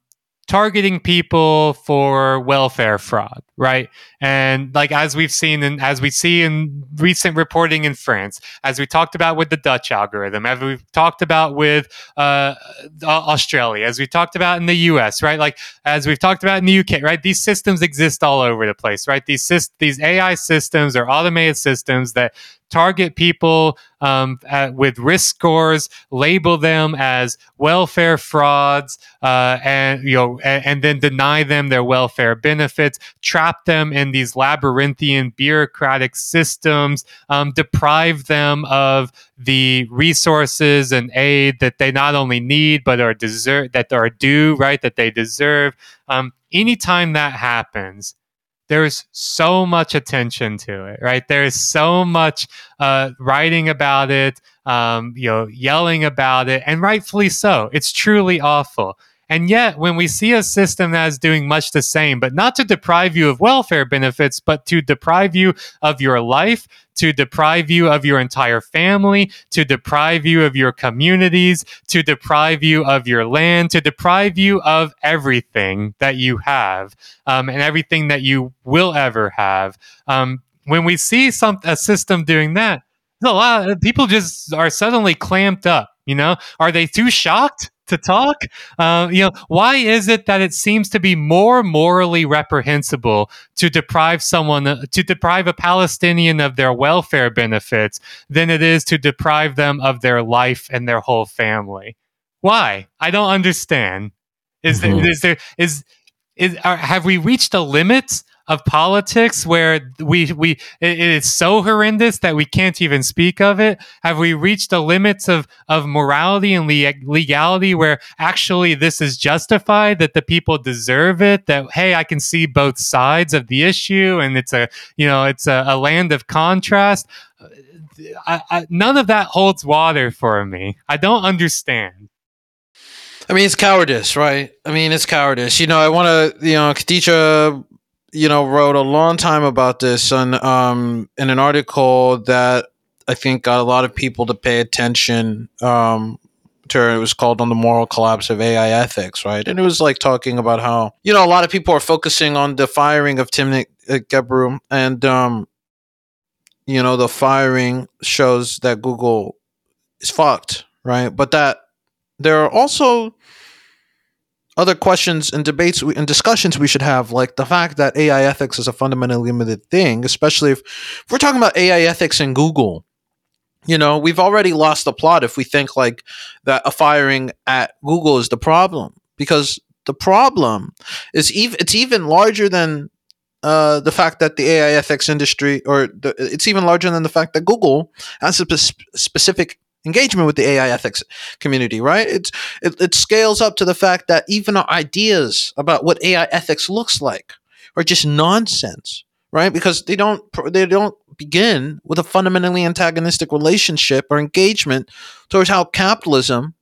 targeting people for welfare fraud, right? And like as we've seen and as we see in recent reporting in France, as we talked about with the Dutch algorithm, as we've talked about with uh, Australia, as we talked about in the U.S., right? Like as we've talked about in the UK, right? These systems exist all over the place, right? These these AI systems or automated systems that target people um, at, with risk scores, label them as welfare frauds, uh, and you know, and, and, then deny them their welfare benefits, trap them in these labyrinthian bureaucratic systems, um, deprive them of the resources and aid that they not only need but are deserve that are due, right? That they deserve. Um, anytime that happens, there's so much attention to it, right? There's so much uh, writing about it, um, you know, yelling about it, and rightfully so. It's truly awful. And yet, when we see a system that is doing much the same, but not to deprive you of welfare benefits, but to deprive you of your life, to deprive you of your entire family, to deprive you of your communities, to deprive you of your land, to deprive you of everything that you have um, and everything that you will ever have. Um, when we see some a system doing that, a lot of people just are suddenly clamped up. You know, are they too shocked? to talk. Uh, you know, why is it that it seems to be more morally reprehensible to deprive someone, uh, to deprive a Palestinian of their welfare benefits than it is to deprive them of their life and their whole family? Why? I don't understand. Is mm-hmm. there, is there is is are, have we reached a limit of politics where we we it is so horrendous that we can't even speak of it? Have we reached the limits of of morality and le- legality where actually this is justified that the people deserve it? That hey, I can see both sides of the issue, and it's a you know it's a, a land of contrast. I, I, none of that holds water for me. I don't understand. I mean, it's cowardice, right? I mean, it's cowardice. You know, I want to, you know, Khadija you know, wrote a long time about this on um, in an article that I think got a lot of people to pay attention. Um, to it was called "On the Moral Collapse of AI Ethics," right? And it was like talking about how you know a lot of people are focusing on the firing of Tim Gebru, and um, you know the firing shows that Google is fucked, right? But that there are also other questions and debates and discussions we should have, like the fact that AI ethics is a fundamentally limited thing, especially if, if we're talking about AI ethics in Google. You know, we've already lost the plot if we think like that a firing at Google is the problem, because the problem is even it's even larger than uh, the fact that the AI ethics industry, or the, it's even larger than the fact that Google has a spe- specific engagement with the AI ethics community, right? It's, it, it scales up to the fact that even our ideas about what AI ethics looks like are just nonsense, right? Because they don't they don't begin with a fundamentally antagonistic relationship or engagement towards how capitalism,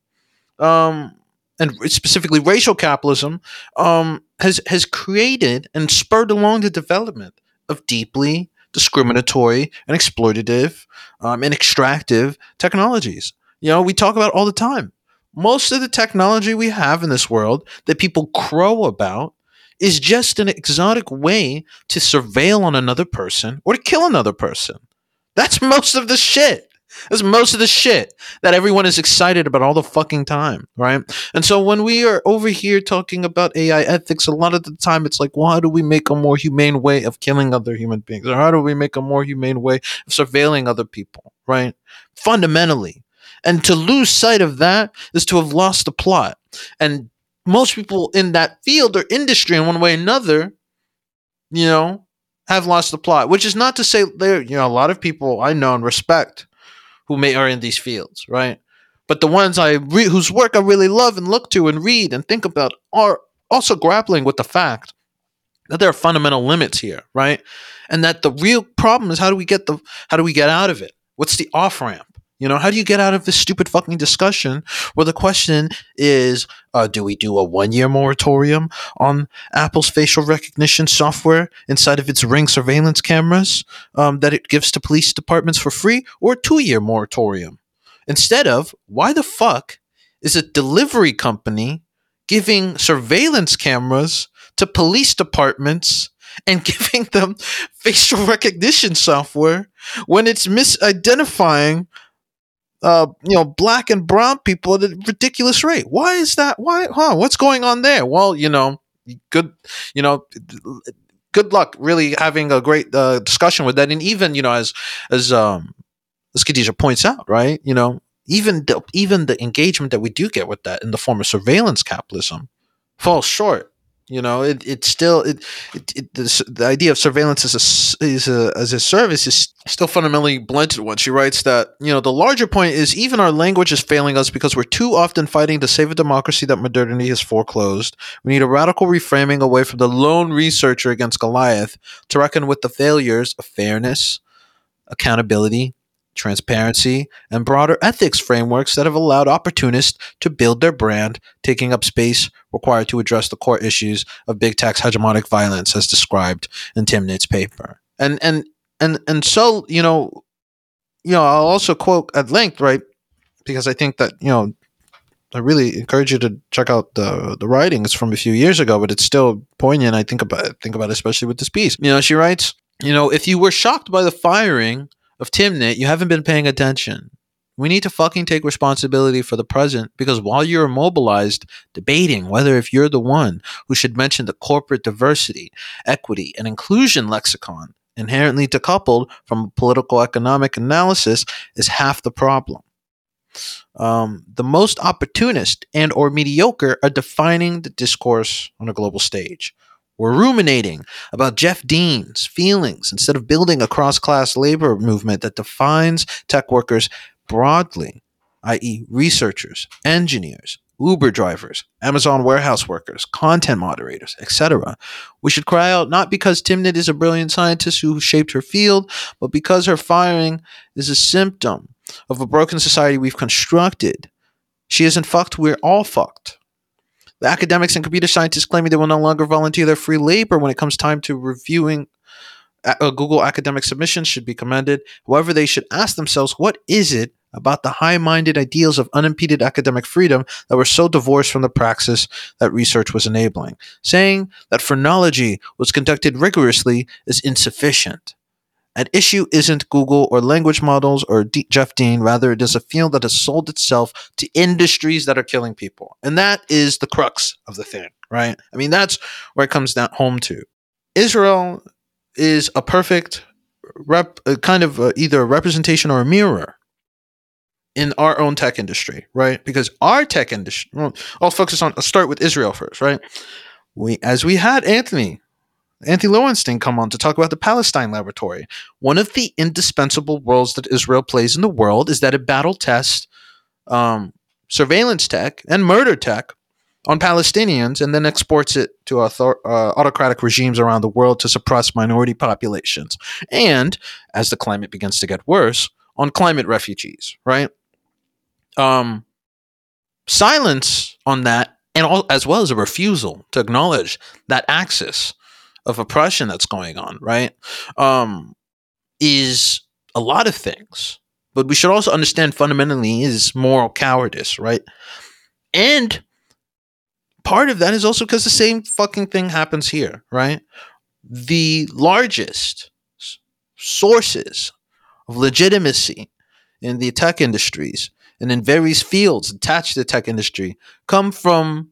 um, and specifically racial capitalism, um, has has created and spurred along the development of deeply discriminatory and exploitative um, and extractive technologies. You know, we talk about all the time. Most of the technology we have in this world that people crow about is just an exotic way to surveil on another person or to kill another person. That's most of the shit. That's most of the shit that everyone is excited about all the fucking time, right? And so when we are over here talking about AI ethics, a lot of the time it's like, well, how do we make a more humane way of killing other human beings? Or how do we make a more humane way of surveilling other people, right? Fundamentally. And to lose sight of that is to have lost the plot. And most people in that field or industry in one way or another, you know, have lost the plot, which is not to say there, you know, a lot of people I know and respect who may are in these fields, right? But the ones I re- whose work I really love and look to and read and think about are also grappling with the fact that there are fundamental limits here, right? And that the real problem is how do we get the how do we get out of it? What's the off ramp? You know, how do you get out of this stupid fucking discussion where the question is, uh, do we do a one year moratorium on Apple's facial recognition software inside of its Ring surveillance cameras um, that it gives to police departments for free, or a two year moratorium? Instead of, why the fuck is a delivery company giving surveillance cameras to police departments and giving them facial recognition software when it's misidentifying uh, you know, black and brown people at a ridiculous rate. Why is that? Why? Huh? What's going on there? Well, you know, good, you know, good luck really having a great uh, discussion with that. And even, you know, as as um, as Khadija points out, right? You know, even the, even the engagement that we do get with that in the form of surveillance capitalism falls short you know, it, it's still it, it, it the, the, idea of surveillance as a, is a as a service is still fundamentally blunted one. She writes that you know the larger point is even our language is failing us because we're too often fighting to save a democracy that modernity has foreclosed. We need a radical reframing away from the lone researcher against Goliath to reckon with the failures of fairness, accountability, transparency, and broader ethics frameworks that have allowed opportunists to build their brand, taking up space required to address the core issues of big tech's hegemonic violence as described in Timnit's paper. And and and and so, you know, you know, I'll also quote at length, right? Because I think that, you know, I really encourage you to check out the the writing. It's from a few years ago, but it's still poignant. I think about think about it, especially with this piece. You know, she writes, you know, if you were shocked by the firing of Timnit, you haven't been paying attention. We need to fucking take responsibility for the present because while you're immobilized debating whether if you're the one who should mention the corporate diversity, equity, and inclusion lexicon inherently decoupled from political economic analysis is half the problem. Um, the most opportunist and or mediocre are defining the discourse on a global stage. We're ruminating about Jeff Dean's feelings instead of building a cross class labor movement that defines tech workers broadly, i.e., researchers, engineers, Uber drivers, Amazon warehouse workers, content moderators, etc. We should cry out not because Timnit is a brilliant scientist who shaped her field, but because her firing is a symptom of a broken society we've constructed. She isn't fucked, we're all fucked. The academics and computer scientists claiming they will no longer volunteer their free labor when it comes time to reviewing uh, Google academic submissions should be commended. However, they should ask themselves what is it about the high minded ideals of unimpeded academic freedom that were so divorced from the praxis that research was enabling. Saying that phrenology was conducted rigorously is insufficient. At issue isn't Google or language models or D- Jeff Dean. Rather, it is a field that has sold itself to industries that are killing people. And that is the crux of the thing, right? I mean, that's where it comes down home to. Israel is a perfect rep, uh, kind of a, either a representation or a mirror in our own tech industry, right? Because our tech industry, well, I'll focus on, I'll start with Israel first, right? We, as we had Antony Antony Loewenstein come on to talk about the Palestine Laboratory. One of the indispensable roles that Israel plays in the world is that it battle tests um, surveillance tech and murder tech on Palestinians and then exports it to author- uh, autocratic regimes around the world to suppress minority populations. And as the climate begins to get worse, on climate refugees, right? Um, silence on that, and all, as well as a refusal to acknowledge that axis of oppression that's going on, right? Um, is a lot of things. But we should also understand fundamentally is moral cowardice, right? And part of that is also because the same fucking thing happens here, right? The largest sources of legitimacy in the tech industries and in various fields attached to the tech industry come from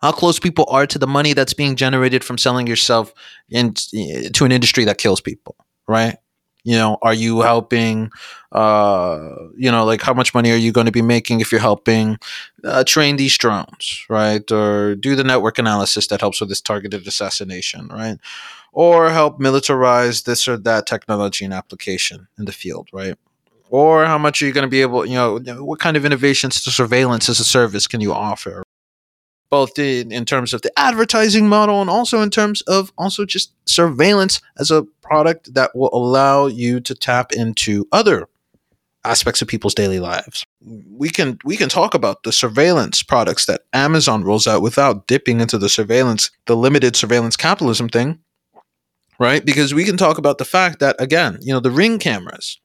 how close people are to the money that's being generated from selling yourself into an industry that kills people, right? You know, are you helping? Uh, you know, like how much money are you going to be making if you're helping uh, train these drones, right? Or do the network analysis that helps with this targeted assassination, right? Or help militarize this or that technology and application in the field, right? Or how much are you going to be able, you know, what kind of innovations to surveillance as a service can you offer? Both in, in terms of the advertising model and also in terms of also just surveillance as a product that will allow you to tap into other aspects of people's daily lives. We can we can talk about the surveillance products that Amazon rolls out without dipping into the surveillance, the limited surveillance capitalism thing, right? Because we can talk about the fact that again, you know, the ring cameras.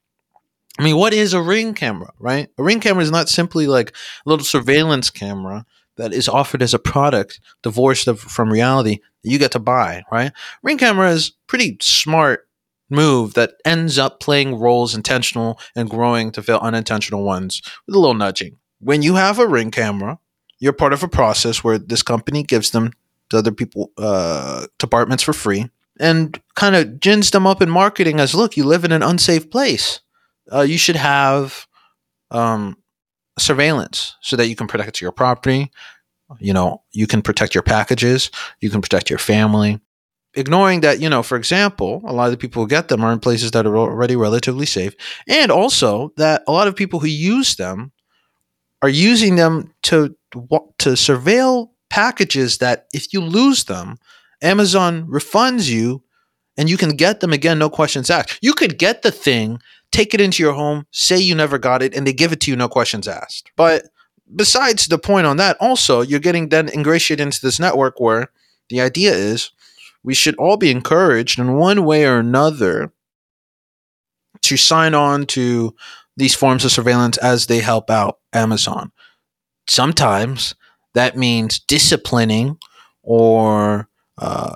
I mean, what is a ring camera, right? A ring camera is not simply like a little surveillance camera that is offered as a product divorced of, from reality you get to buy, right? Ring camera is pretty smart move that ends up playing roles intentional and growing to fill unintentional ones with a little nudging. When you have a ring camera, you're part of a process where this company gives them to other people uh, departments for free and kind of gins them up in marketing as look, you live in an unsafe place. Uh, you should have um, surveillance so that you can protect your property. You know, you can protect your packages, you can protect your family. Ignoring that, you know, for example, a lot of the people who get them are in places that are already relatively safe. And also that a lot of people who use them are using them to to surveil packages that if you lose them, Amazon refunds you and you can get them again, no questions asked. You could get the thing take it into your home, say you never got it, and they give it to you, no questions asked. But besides the point on that, also, you're getting then ingratiated into this network where the idea is we should all be encouraged in one way or another to sign on to these forms of surveillance as they help out Amazon. Sometimes that means disciplining or uh,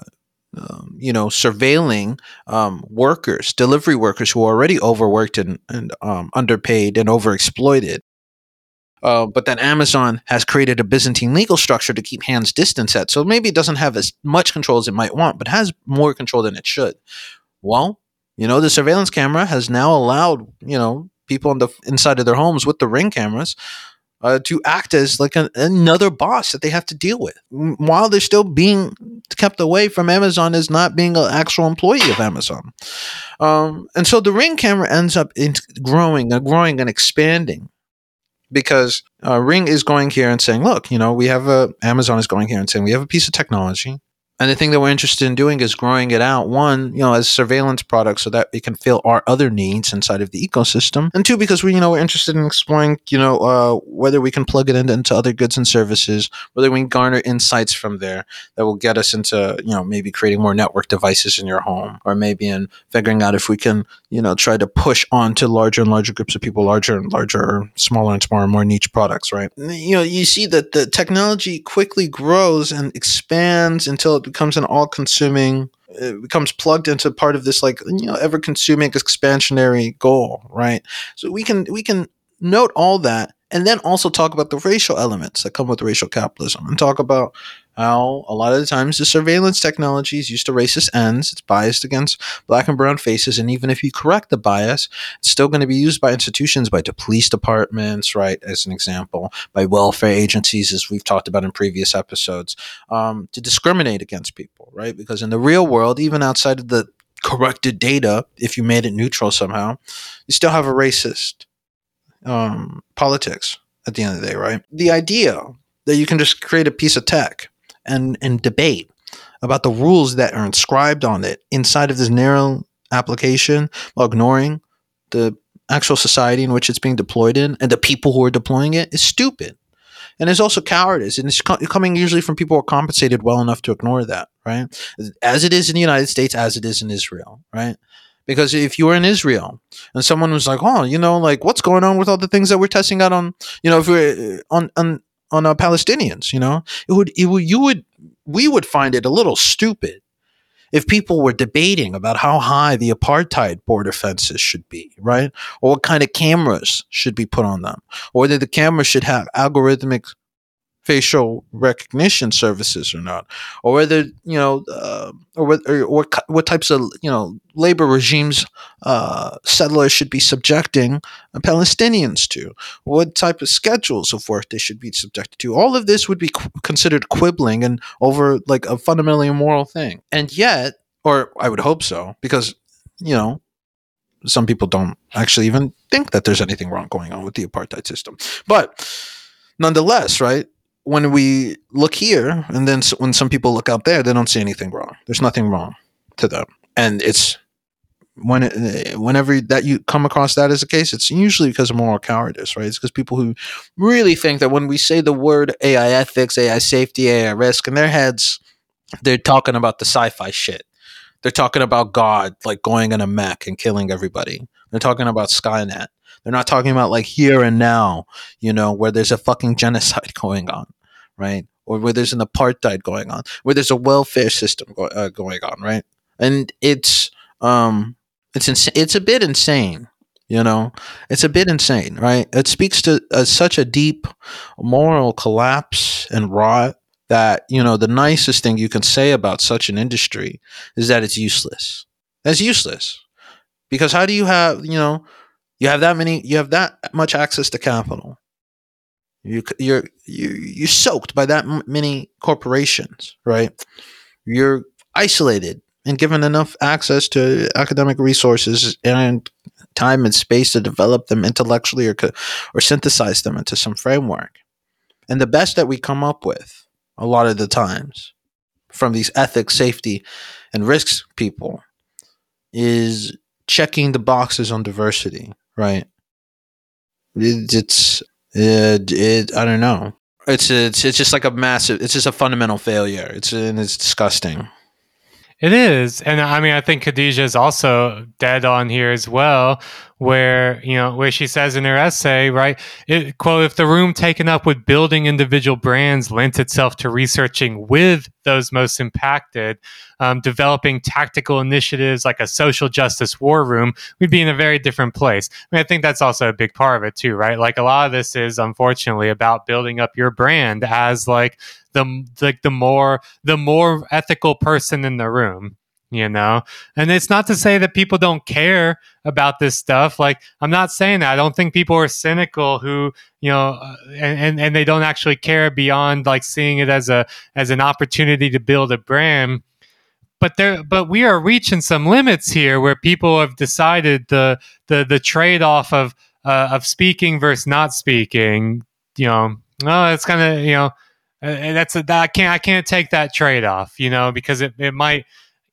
um, you know, surveilling um, workers, delivery workers who are already overworked and, and um, underpaid and overexploited. Uh, but then Amazon has created a Byzantine legal structure to keep hands distance at. So maybe it doesn't have as much control as it might want, but has more control than it should. Well, you know, the surveillance camera has now allowed, you know, people on the inside of their homes with the ring cameras uh, to act as like a, another boss that they have to deal with while they're still being kept away from Amazon as not being an actual employee of Amazon. Um, and so the Ring camera ends up growing and growing and expanding because uh, Ring is going here and saying, look, you know, we have a, Amazon is going here and saying, we have a piece of technology and the thing that we're interested in doing is growing it out, one, you know, as surveillance products so that it can fill our other needs inside of the ecosystem. And two, because we, you know, we're interested in exploring, you know, uh, whether we can plug it into, into other goods and services, whether we can garner insights from there that will get us into, you know, maybe creating more network devices in your home, or maybe in figuring out if we can, you know, try to push on to larger and larger groups of people, larger and larger, or smaller and smaller, more niche products, right? You know, you see that the technology quickly grows and expands until it becomes an all-consuming it becomes plugged into part of this like you know ever consuming expansionary goal right? So we can we can note all that and then also talk about the racial elements that come with racial capitalism and talk about how a lot of the times the surveillance technology is used to racist ends. It's biased against black and brown faces. And even if you correct the bias, it's still going to be used by institutions, by police departments, right, as an example, by welfare agencies, as we've talked about in previous episodes, um, to discriminate against people, right? Because in the real world, even outside of the corrected data, if you made it neutral somehow, you still have a racist um, politics at the end of the day, right? The idea that you can just create a piece of tech and and debate about the rules that are inscribed on it inside of this narrow application while ignoring the actual society in which it's being deployed in and the people who are deploying it is stupid. And there's also cowardice, and it's co- coming usually from people who are compensated well enough to ignore that, right? As it is in the United States, as it is in Israel, right? Because if you were in Israel and someone was like, "Oh, you know, like what's going on with all the things that we're testing out on, you know, if we're uh, on on on uh, Palestinians, you know, it would it would you would we would find it a little stupid if people were debating about how high the apartheid border fences should be, right? Or what kind of cameras should be put on them, or whether the cameras should have algorithmic facial recognition services or not, or whether you know, uh, or, what, or what types of you know labor regimes uh, settlers should be subjecting Palestinians to, what type of schedules of work they should be subjected to. All of this would be qu- considered quibbling and over like a fundamentally immoral thing, and yet, or I would hope so, because you know some people don't actually even think that there's anything wrong going on with the apartheid system. But nonetheless, right? When we look here, and then when some people look out there, they don't see anything wrong. There's nothing wrong to them, and it's when it, whenever that you come across that as a case, it's usually because of moral cowardice, right? It's because people who really think that when we say the word AI ethics, AI safety, AI risk, in their heads, they're talking about the sci-fi shit. They're talking about God like going in a mech and killing everybody. They're talking about Skynet. They're not talking about like here and now, you know, where there's a fucking genocide going on right? Or where there's an apartheid going on, where there's a welfare system go- uh, going on, right? And it's um, it's ins- it's a bit insane, you know. It's a bit insane, right? It speaks to uh, such a deep moral collapse and rot that you know the nicest thing you can say about such an industry is that it's useless. That's useless because how do you have you know you have that many you have that much access to capital you, you're you, you're soaked by that many corporations, right? You're isolated and given enough access to academic resources and time and space to develop them intellectually or or synthesize them into some framework. And the best that we come up with a lot of the times from these ethics, safety, and risks people is checking the boxes on diversity, right? it's it, it I don't know. It's it's it's just like a massive. It's just a fundamental failure. It's and it's disgusting. It is, and I mean, I think Khadija is also dead on here as well where you know where she says in her essay right it, quote if the room taken up with building individual brands lent itself to researching with those most impacted um, developing tactical initiatives like a social justice war room we'd be in a very different place. I mean i think that's also a big part of it too right? Like a lot of this is unfortunately about building up your brand as like the like the more the more ethical person in the room you know? And it's not to say that people don't care about this stuff. Like i'm not saying that. I don't think people are cynical who you know uh, and, and and they don't actually care beyond like seeing it as a as an opportunity to build a brand. But there but we are reaching some limits here where people have decided the the the trade-off of uh, of speaking versus not speaking. You know well it's kind of you know uh, that's a, that I can't I can't take that trade off, you know, because it, it might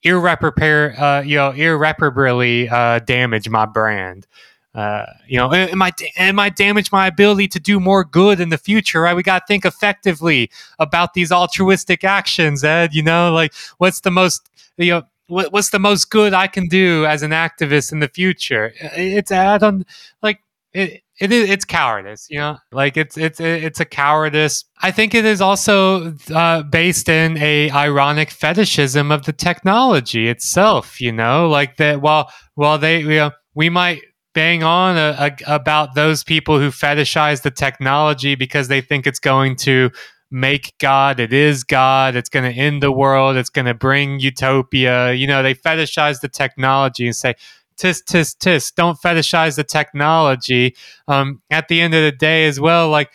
irreparable, uh, you know, irreparably uh, damage my brand. Uh, you know, it might it might damage my ability to do more good in the future. Right? We got to think effectively about these altruistic actions, Ed. You know, like what's the most you know what, what's the most good I can do as an activist in the future? It's I don't like it it is it's cowardice you know? Like it's it's it's a cowardice. I think it is also uh, based in a ironic fetishism of the technology itself you know? Like that while while they you know we might bang on a, a, about those people who fetishize the technology because they think it's going to make god it is god it's going to end the world it's going to bring utopia you know? They fetishize the technology and say tis tis tis don't fetishize the technology um, at the end of the day as well like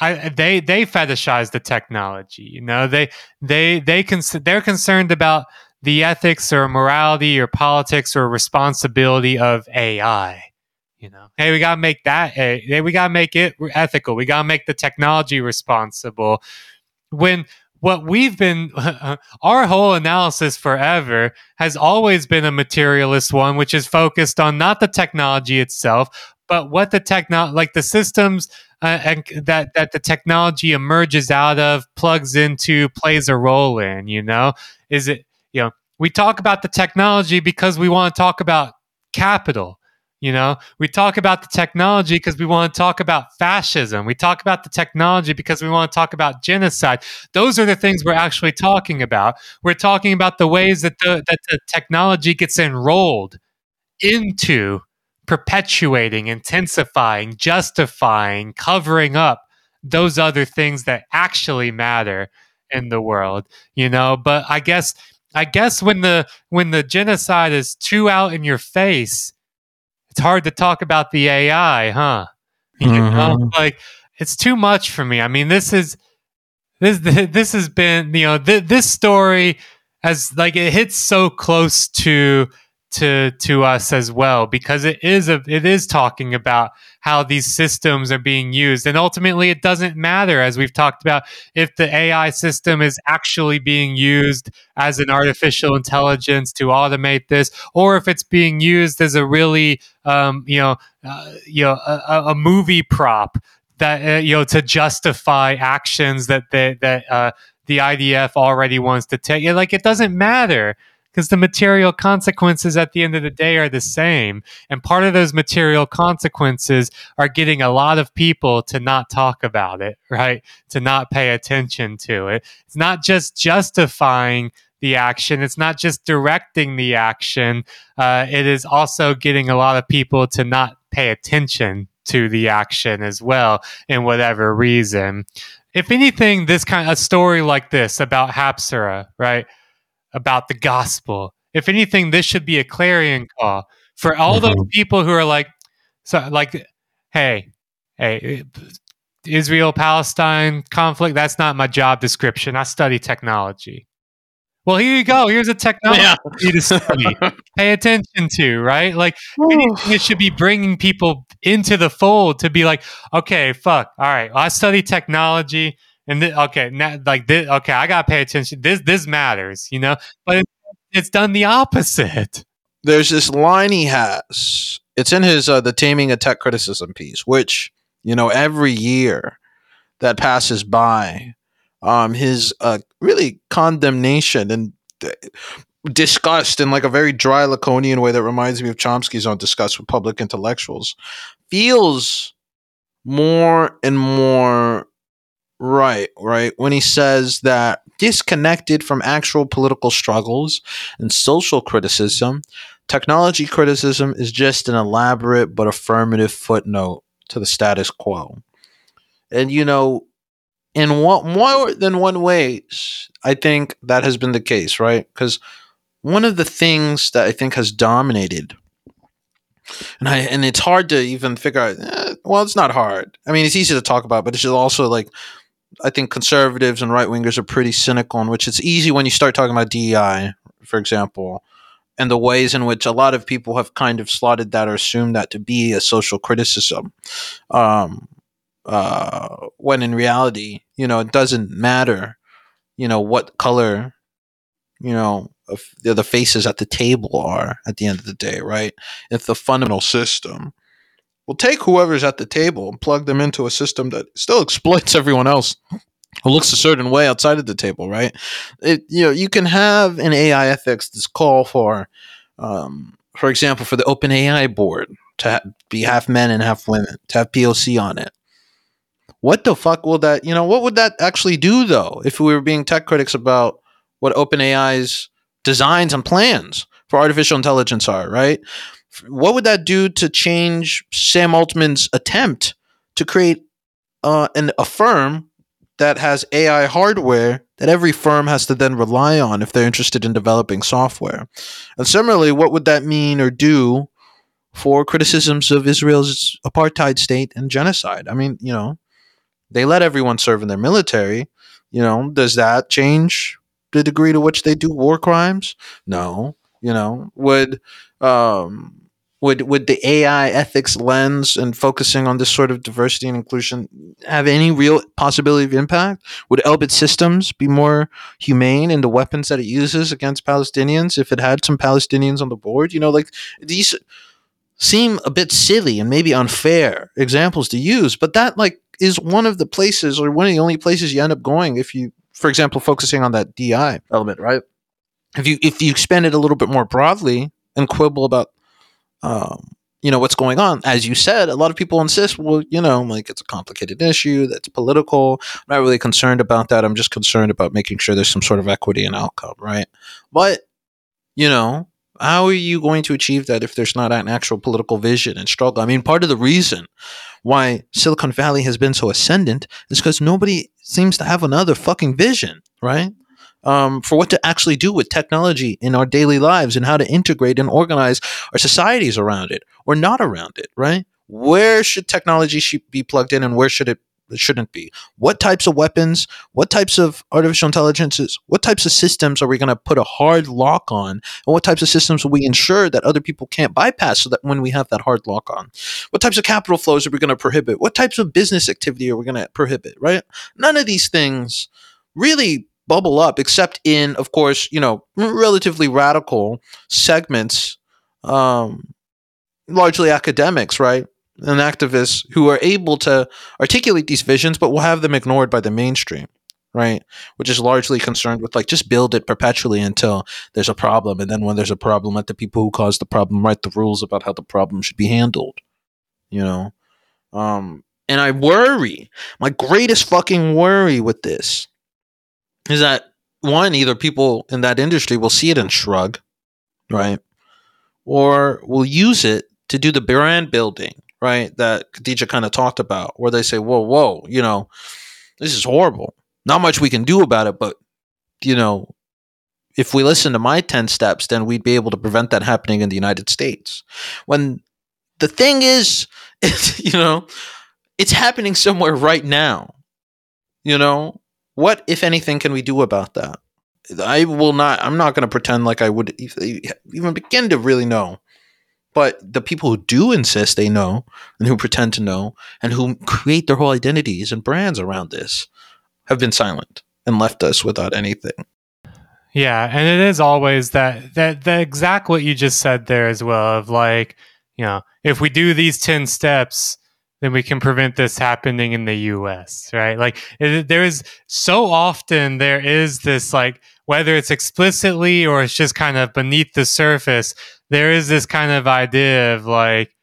I, they they fetishize the technology you know they they they cons- they're concerned about the ethics or morality or politics or responsibility of AI You know, hey, we gotta make that. Hey, we gotta make it ethical. We gotta make the technology responsible. When what we've been our whole analysis forever has always been a materialist one which is focused on not the technology itself but what the techno like the systems uh, and that that the technology emerges out of plugs into plays a role in you know? Is it you know we talk about the technology because we want to talk about capital you know, we talk about the technology because we want to talk about fascism. We talk about the technology because we want to talk about genocide. Those are the things we're actually talking about. We're talking about the ways that the, that the technology gets enrolled into perpetuating, intensifying, justifying, covering up those other things that actually matter in the world, you know, but I guess I guess when the when the genocide is too out in your face, it's hard to talk about the AI, huh? You mm-hmm. know, like it's too much for me. I mean, this is this this has been you know th- this story has like it hits so close to to to us as well because it is a it is talking about how these systems are being used. And ultimately it doesn't matter as we've talked about if the AI system is actually being used as an artificial intelligence to automate this or if it's being used as a really um, you know uh, you know a, a, movie prop that uh, you know to justify actions that they, that uh, the IDF already wants to take. Like it doesn't matter because the material consequences at the end of the day are the same. And part of those material consequences are getting a lot of people to not talk about it, right? To not pay attention to it. It's not just justifying the action, it's not just directing the action, uh, it is also getting a lot of people to not pay attention to the action as well, in whatever reason. If anything, this kind of a story like this about Habsora, right? About the gospel. If anything, this should be a clarion call for all mm-hmm. those people who are like, so like, hey, hey, Israel Palestine conflict. That's not my job description. I study technology. Well, here you go. Here's a technology yeah. to study, pay attention to, right? Like, anything it should be bringing people into the fold to be like, okay, fuck, all right, well, I study technology. And th- okay, now, like this, okay, I gotta pay attention. This this matters, you know. But it, it's done the opposite. There's this line he has. It's in his uh, the Taming of Tech Criticism piece, which you know every year that passes by, um, his uh, really condemnation and uh, disgust in like a very dry laconian way that reminds me of Chomsky's on disgust with public intellectuals feels more and more Right, right. When he says that disconnected from actual political struggles and social criticism, technology criticism is just an elaborate but affirmative footnote to the status quo. And, you know, in what more than one way, I think that has been the case, right? Because one of the things that I think has dominated and I and it's hard to even figure out. Eh, well, it's not hard. I mean, it's easy to talk about, but it's just also like I think conservatives and right wingers are pretty cynical, in which it's easy when you start talking about DEI, for example, and the ways in which a lot of people have kind of slotted that or assumed that to be a social criticism. Um, uh, when in reality, you know, it doesn't matter, you know, what color, you know, the faces at the table are at the end of the day, right? If the fundamental system We'll take whoever's at the table and plug them into a system that still exploits everyone else who looks a certain way outside of the table, right? It, you know, you can have an AI ethics this call for, um, for example, for the Open AI board to ha- be half men and half women, to have POC on it. What the fuck will that, you know, what would that actually do though if we were being tech critics about what OpenAI's designs and plans for artificial intelligence are, right? What would that do to change Sam Altman's attempt to create uh, an, a firm that has AI hardware that every firm has to then rely on if they're interested in developing software? And similarly, what would that mean or do for criticisms of Israel's apartheid state and genocide? I mean, you know, they let everyone serve in their military. You know, does that change the degree to which they do war crimes? No. You know, would um, would would the AI ethics lens and focusing on this sort of diversity and inclusion have any real possibility of impact? Would Elbit Systems be more humane in the weapons that it uses against Palestinians if it had some Palestinians on the board? You know, like these seem a bit silly and maybe unfair examples to use, but that like is one of the places or one of the only places you end up going if you, for example, focusing on that DI element, right? If you if you expand it a little bit more broadly and quibble about um, you know what's going on. As you said a lot of people insist well you know like it's a complicated issue that's political. I'm not really concerned about that. I'm just concerned about making sure there's some sort of equity and outcome right? But you know how are you going to achieve that if there's not an actual political vision and struggle? I mean part of the reason why silicon valley has been so ascendant is because nobody seems to have another fucking vision right um, for what to actually do with technology in our daily lives and how to integrate and organize our societies around it or not around it, right? Where should technology be plugged in and where should it it shouldn't be. What types of weapons, what types of artificial intelligences, what types of systems are we going to put a hard lock on? And what types of systems will we ensure that other people can't bypass so that when we have that hard lock on? What types of capital flows are we going to prohibit? What types of business activity are we going to prohibit, right? None of these things really bubble up, except in, of course, you know, relatively radical segments, um, largely academics, right? And activists who are able to articulate these visions, but will have them ignored by the mainstream, right? Which is largely concerned with like just build it perpetually until there's a problem. And then when there's a problem, let the people who caused the problem write the rules about how the problem should be handled, you know? Um, and I worry, my greatest fucking worry with this is that one, either people in that industry will see it and shrug, right? Or will use it to do the brand building, right? That Khadija kind of talked about, where they say, whoa, whoa, you know, this is horrible. Not much we can do about it, but, you know, if we listen to my 10 steps, then we'd be able to prevent that happening in the United States. When the thing is, you know, it's happening somewhere right now. You know, what, if anything, can we do about that? I will not. I'm not going to pretend like I would even begin to really know. But the people who do insist they know and who pretend to know and who create their whole identities and brands around this have been silent and left us without anything. Yeah, and it is always that that the exact what you just said there as well of like, you know, if we do these 10 steps, then we can prevent this happening in the US, right? Like it, there is so often there is this like whether it's explicitly or it's just kind of beneath the surface, there is this kind of idea of like,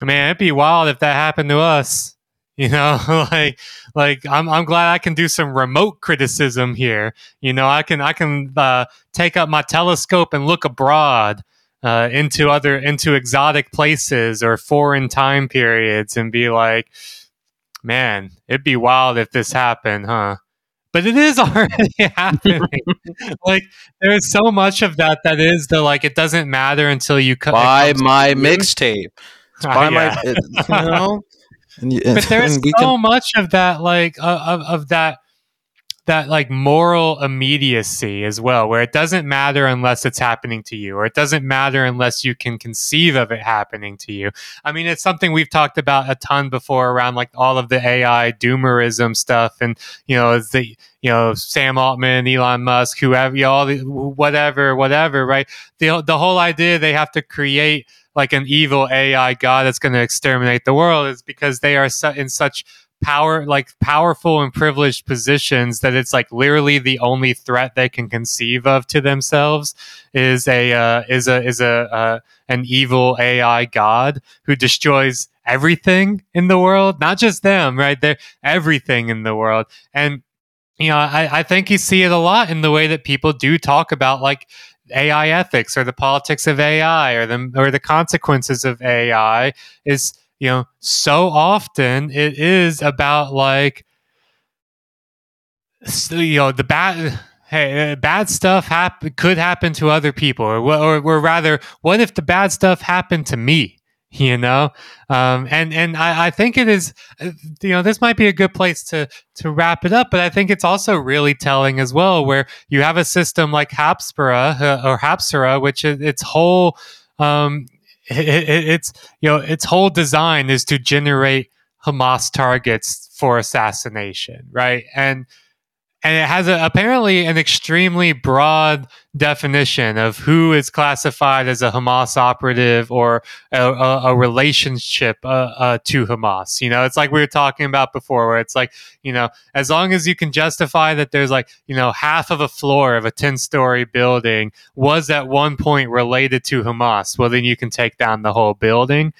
man, it'd be wild if that happened to us. You know, like like I'm I'm glad I can do some remote criticism here. You know, I can I can uh, take up my telescope and look abroad uh, into other into exotic places or foreign time periods and be like, man, it'd be wild if this happened, huh? But it is already happening. like there's so much of that that is the like it doesn't matter until you cut buy my mixtape. Buy my, it, you know. And, and, but there's so can, much of that, like uh, of of that that like moral immediacy as well, where it doesn't matter unless it's happening to you, or it doesn't matter unless you can conceive of it happening to you. I mean, it's something we've talked about a ton before around like all of the AI doomerism stuff, and you know, the you know Sam Altman, Elon Musk, whoever, you know, all the whatever, whatever, right? The the whole idea they have to create like an evil AI god that's going to exterminate the world is because they are in such power like powerful and privileged positions that it's like literally the only threat they can conceive of to themselves is a uh, is a is a uh, an evil AI god who destroys everything in the world, not just them, right? They're everything in the world. And you know, I, I think you see it a lot in the way that people do talk about like AI ethics or the politics of AI or the or the consequences of AI is you know, so often it is about like, you know, the bad. Hey, uh, bad stuff hap- could happen to other people, or, or, or rather, what if the bad stuff happened to me? you know um, and and I, I, think it is uh, you know this might be a good place to to wrap it up but i think it's also really telling as well where you have a system like habsora uh, or habsora which is its whole um, it, it, it's you know its whole design is to generate Hamas targets for assassination, right? And and it has a, apparently an extremely broad definition of who is classified as a Hamas operative or a, a, a relationship uh, uh, to Hamas. You know, it's like we were talking about before, where it's like, you know, as long as you can justify that there's like, you know, half of a floor of a 10 story building was at one point related to Hamas, well, then you can take down the whole building.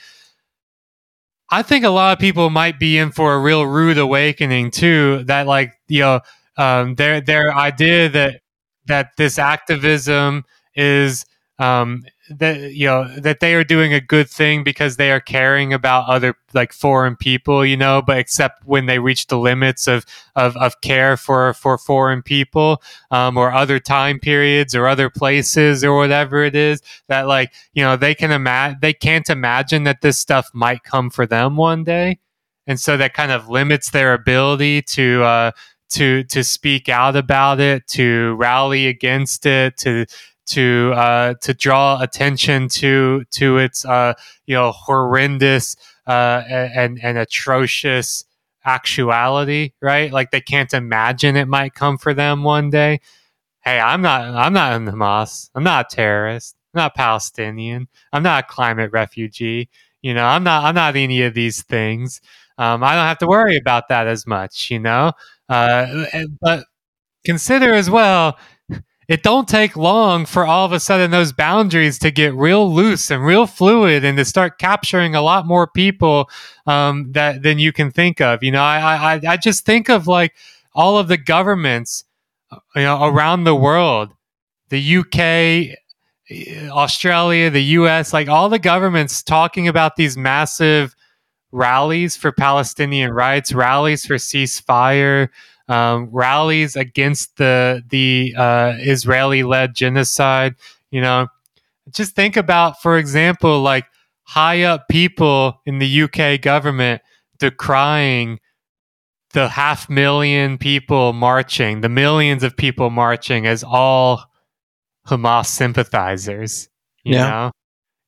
I think a lot of people might be in for a real rude awakening too. That like you know um, their their idea that that this activism is um, that you know that they are doing a good thing because they are caring about other like foreign people, you know, but except when they reach the limits of of, of care for for foreign people um, or other time periods or other places or whatever it is that like you know they can imagine they can't imagine that this stuff might come for them one day, and so that kind of limits their ability to. Uh, to to speak out about it, to rally against it, to to uh, to draw attention to to its uh, you know horrendous uh, and and atrocious actuality, right? Like they can't imagine it might come for them one day. Hey, I'm not I'm not in Hamas. I'm not a terrorist. I'm not Palestinian. I'm not a climate refugee. You know, I'm not I'm not any of these things. Um, I don't have to worry about that as much. You know, uh, but consider as well it don't take long for all of a sudden those boundaries to get real loose and real fluid and to start capturing a lot more people um, that than you can think of. You know, I, I I just think of like all of the governments, uh, you know, around the world, the UK. Australia, the US, like all the governments talking about these massive rallies for Palestinian rights, rallies for ceasefire, um, rallies against the the uh, Israeli-led genocide. You know, just think about, for example, like high up people in the UK government decrying the half million people marching, the millions of people marching as all Hamas sympathizers. You yeah. know,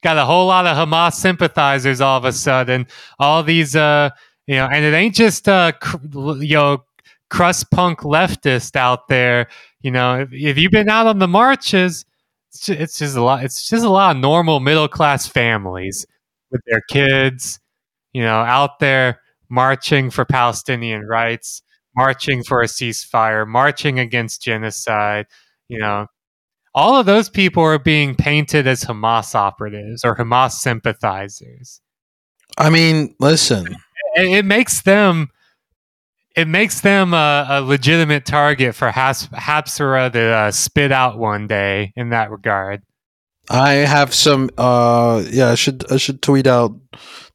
got a whole lot of Hamas sympathizers all of a sudden. All these, uh, you know, and it ain't just uh, cr- you know crust punk leftist out there. You know, if, if you've been out on the marches, it's just, it's just a lot. It's just a lot of normal middle class families with their kids. You know, out there marching for Palestinian rights, marching for a ceasefire, marching against genocide. You know, all of those people are being painted as Hamas operatives or Hamas sympathizers. I mean, listen, it, it makes them it makes them a, a legitimate target for Has- Habsora to uh, spit out one day in that regard. I have some. Uh, yeah, I should I should tweet out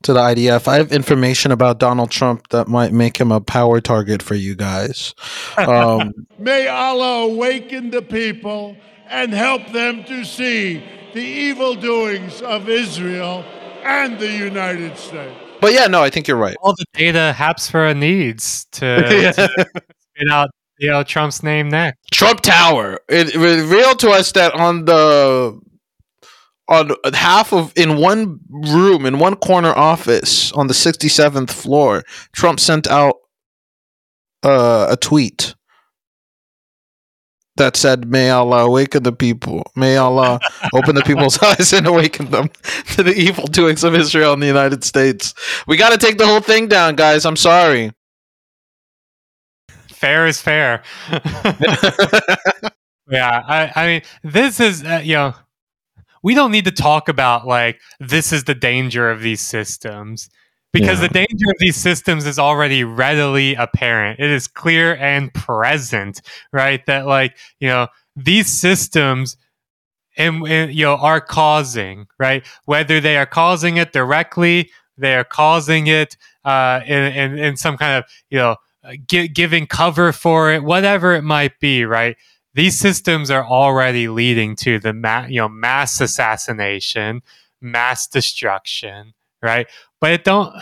to the IDF. I have information about Donald Trump that might make him a power target for you guys. Um, May Allah awaken the people and help them to see the evil doings of Israel and the United States. But yeah, no, I think you're right. All the data Habsora needs to, to spit out you know Trump's name next. Trump Tower. It, it revealed to us that on the on half of in one room in one corner office on the 67th floor, Trump sent out uh, a tweet that said, May Allah awaken the people. May Allah open the people's eyes and awaken them to the evil doings of Israel and the United States. We got to take the whole thing down, guys. I'm sorry. Fair is fair. yeah, I, I mean, this is, uh, you know, we don't need to talk about like this is the danger of these systems because yeah. the danger of these systems is already readily apparent. It is clear and present, right? That like you know these systems. And, and you know are causing right whether they are causing it directly they are causing it uh, in, in, in some kind of you know gi- giving cover for it whatever it might be right these systems are already leading to the ma- you know mass assassination mass destruction right but it don't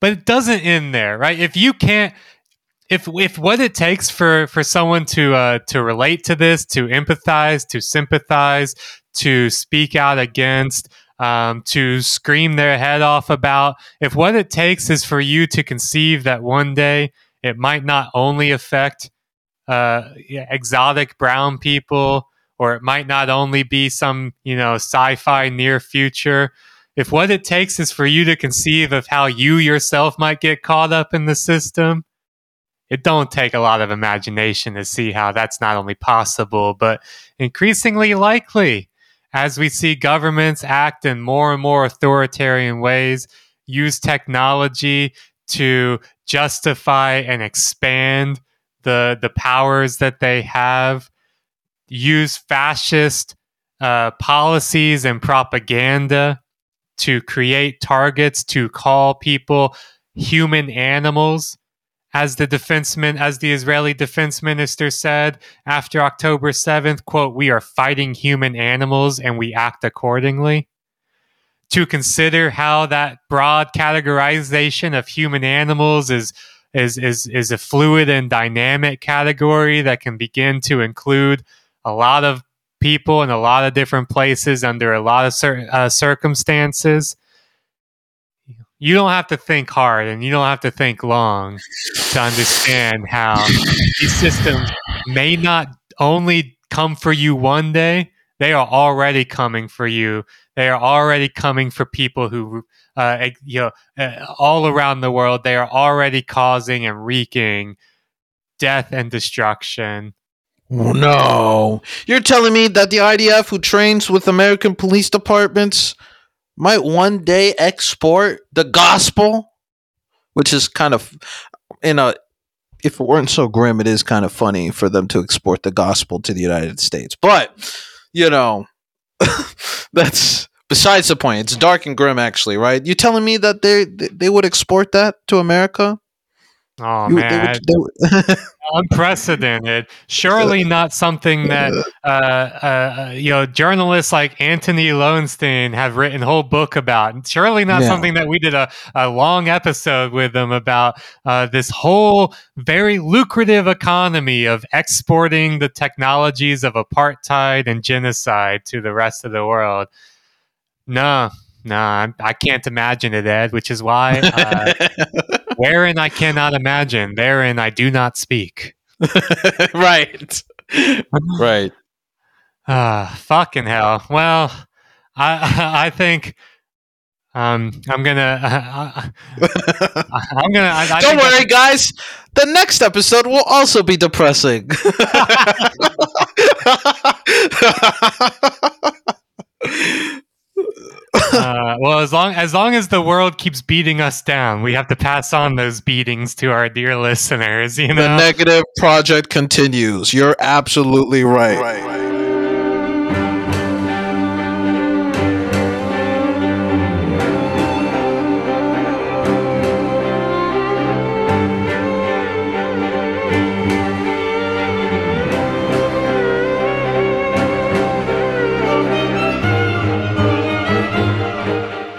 but it doesn't end there right? If you can't if if what it takes for for someone to uh to relate to this to empathize to sympathize to speak out against um, to scream their head off about if what it takes is for you to conceive that one day it might not only affect uh, exotic brown people or it might not only be some you know sci-fi near future if what it takes is for you to conceive of how you yourself might get caught up in the system it don't take a lot of imagination to see how that's not only possible but increasingly likely. As we see governments act in more and more authoritarian ways use technology to justify and expand the the powers that they have use fascist uh, policies and propaganda to create targets to call people human animals. As the defenseman as the israeli defense minister said after october 7th quote we are fighting human animals and we act accordingly. To consider how that broad categorization of human animals is is is is a fluid and dynamic category that can begin to include a lot of people in a lot of different places under a lot of certain uh, circumstances. You don't have to think hard and you don't have to think long to understand how these systems may not only come for you one day, they are already coming for you. They are already coming for people who, uh, you know, uh, all around the world. They are already causing and wreaking death and destruction. Oh, no. You're telling me that the IDF, who trains with American police departments, might one day export the gospel? Which is kind of, in a, if it weren't so grim, it is kind of funny for them to export the gospel to the United States. But, you know, that's besides the point. It's dark and grim, actually, right? You telling me that they they would export that to America? Oh You- they man, would- they would- unprecedented. Surely not something that uh, uh, you know journalists like Antony Loewenstein have written a whole book about. Surely not Yeah. something that we did a, a long episode with them about. Uh, this whole very lucrative economy of exporting the technologies of apartheid and genocide to the rest of the world. No, no, I, I can't imagine it, Ed. Which is why. Uh, Wherein I cannot imagine, therein I do not speak. right. right. Ah, fucking hell. Well, I I think um I'm gonna uh, I'm gonna. I, I Don't worry, guys. The next episode will also be depressing. Uh, well, as long as long as the world keeps beating us down, we have to pass on those beatings to our dear listeners. You know, the negative project continues. You're absolutely right.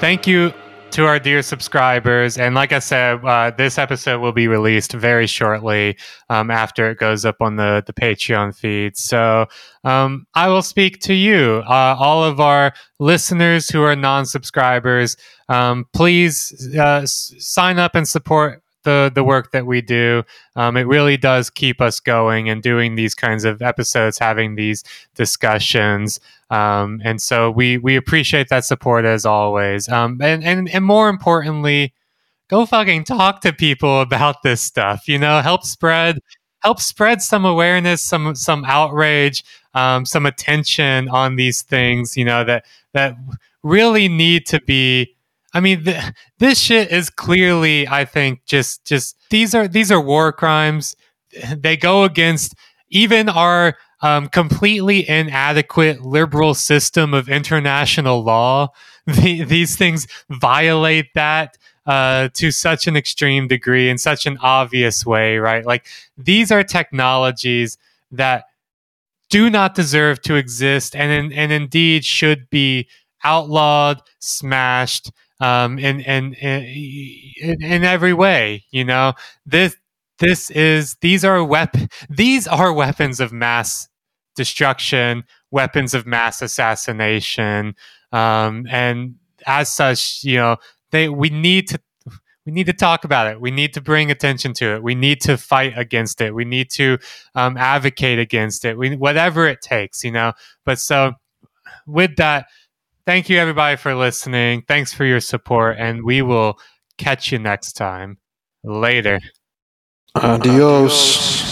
Thank you to our dear subscribers. And like I said, uh, this episode will be released very shortly um, after it goes up on the, the Patreon feed. So um, I will speak to you, uh, all of our listeners who are non subscribers. Um, please uh, s- sign up and support. The, the work that we do um, it really does keep us going and doing these kinds of episodes having these discussions um, and so we we appreciate that support as always. Um, and and and more importantly, go fucking talk to people about this stuff. You know, help spread help spread some awareness, some some outrage, um, some attention on these things. You know that that really need to be. I mean, th- this shit is clearly, I think, just just these are these are war crimes. They go against even our um, completely inadequate liberal system of international law. The, these things violate that uh, to such an extreme degree in such an obvious way, right? Like these are technologies that do not deserve to exist, and in, and indeed should be outlawed, smashed, um, in, in in in every way. You know this this is these are wep- these are weapons of mass destruction, weapons of mass assassination. Um, and as such, you know, they we need to we need to talk about it. We need to bring attention to it. We need to fight against it. We need to um, advocate against it. We, whatever it takes, you know. But so with that, thank you everybody for listening. Thanks for your support, and we will catch you next time. Later. Adios. It's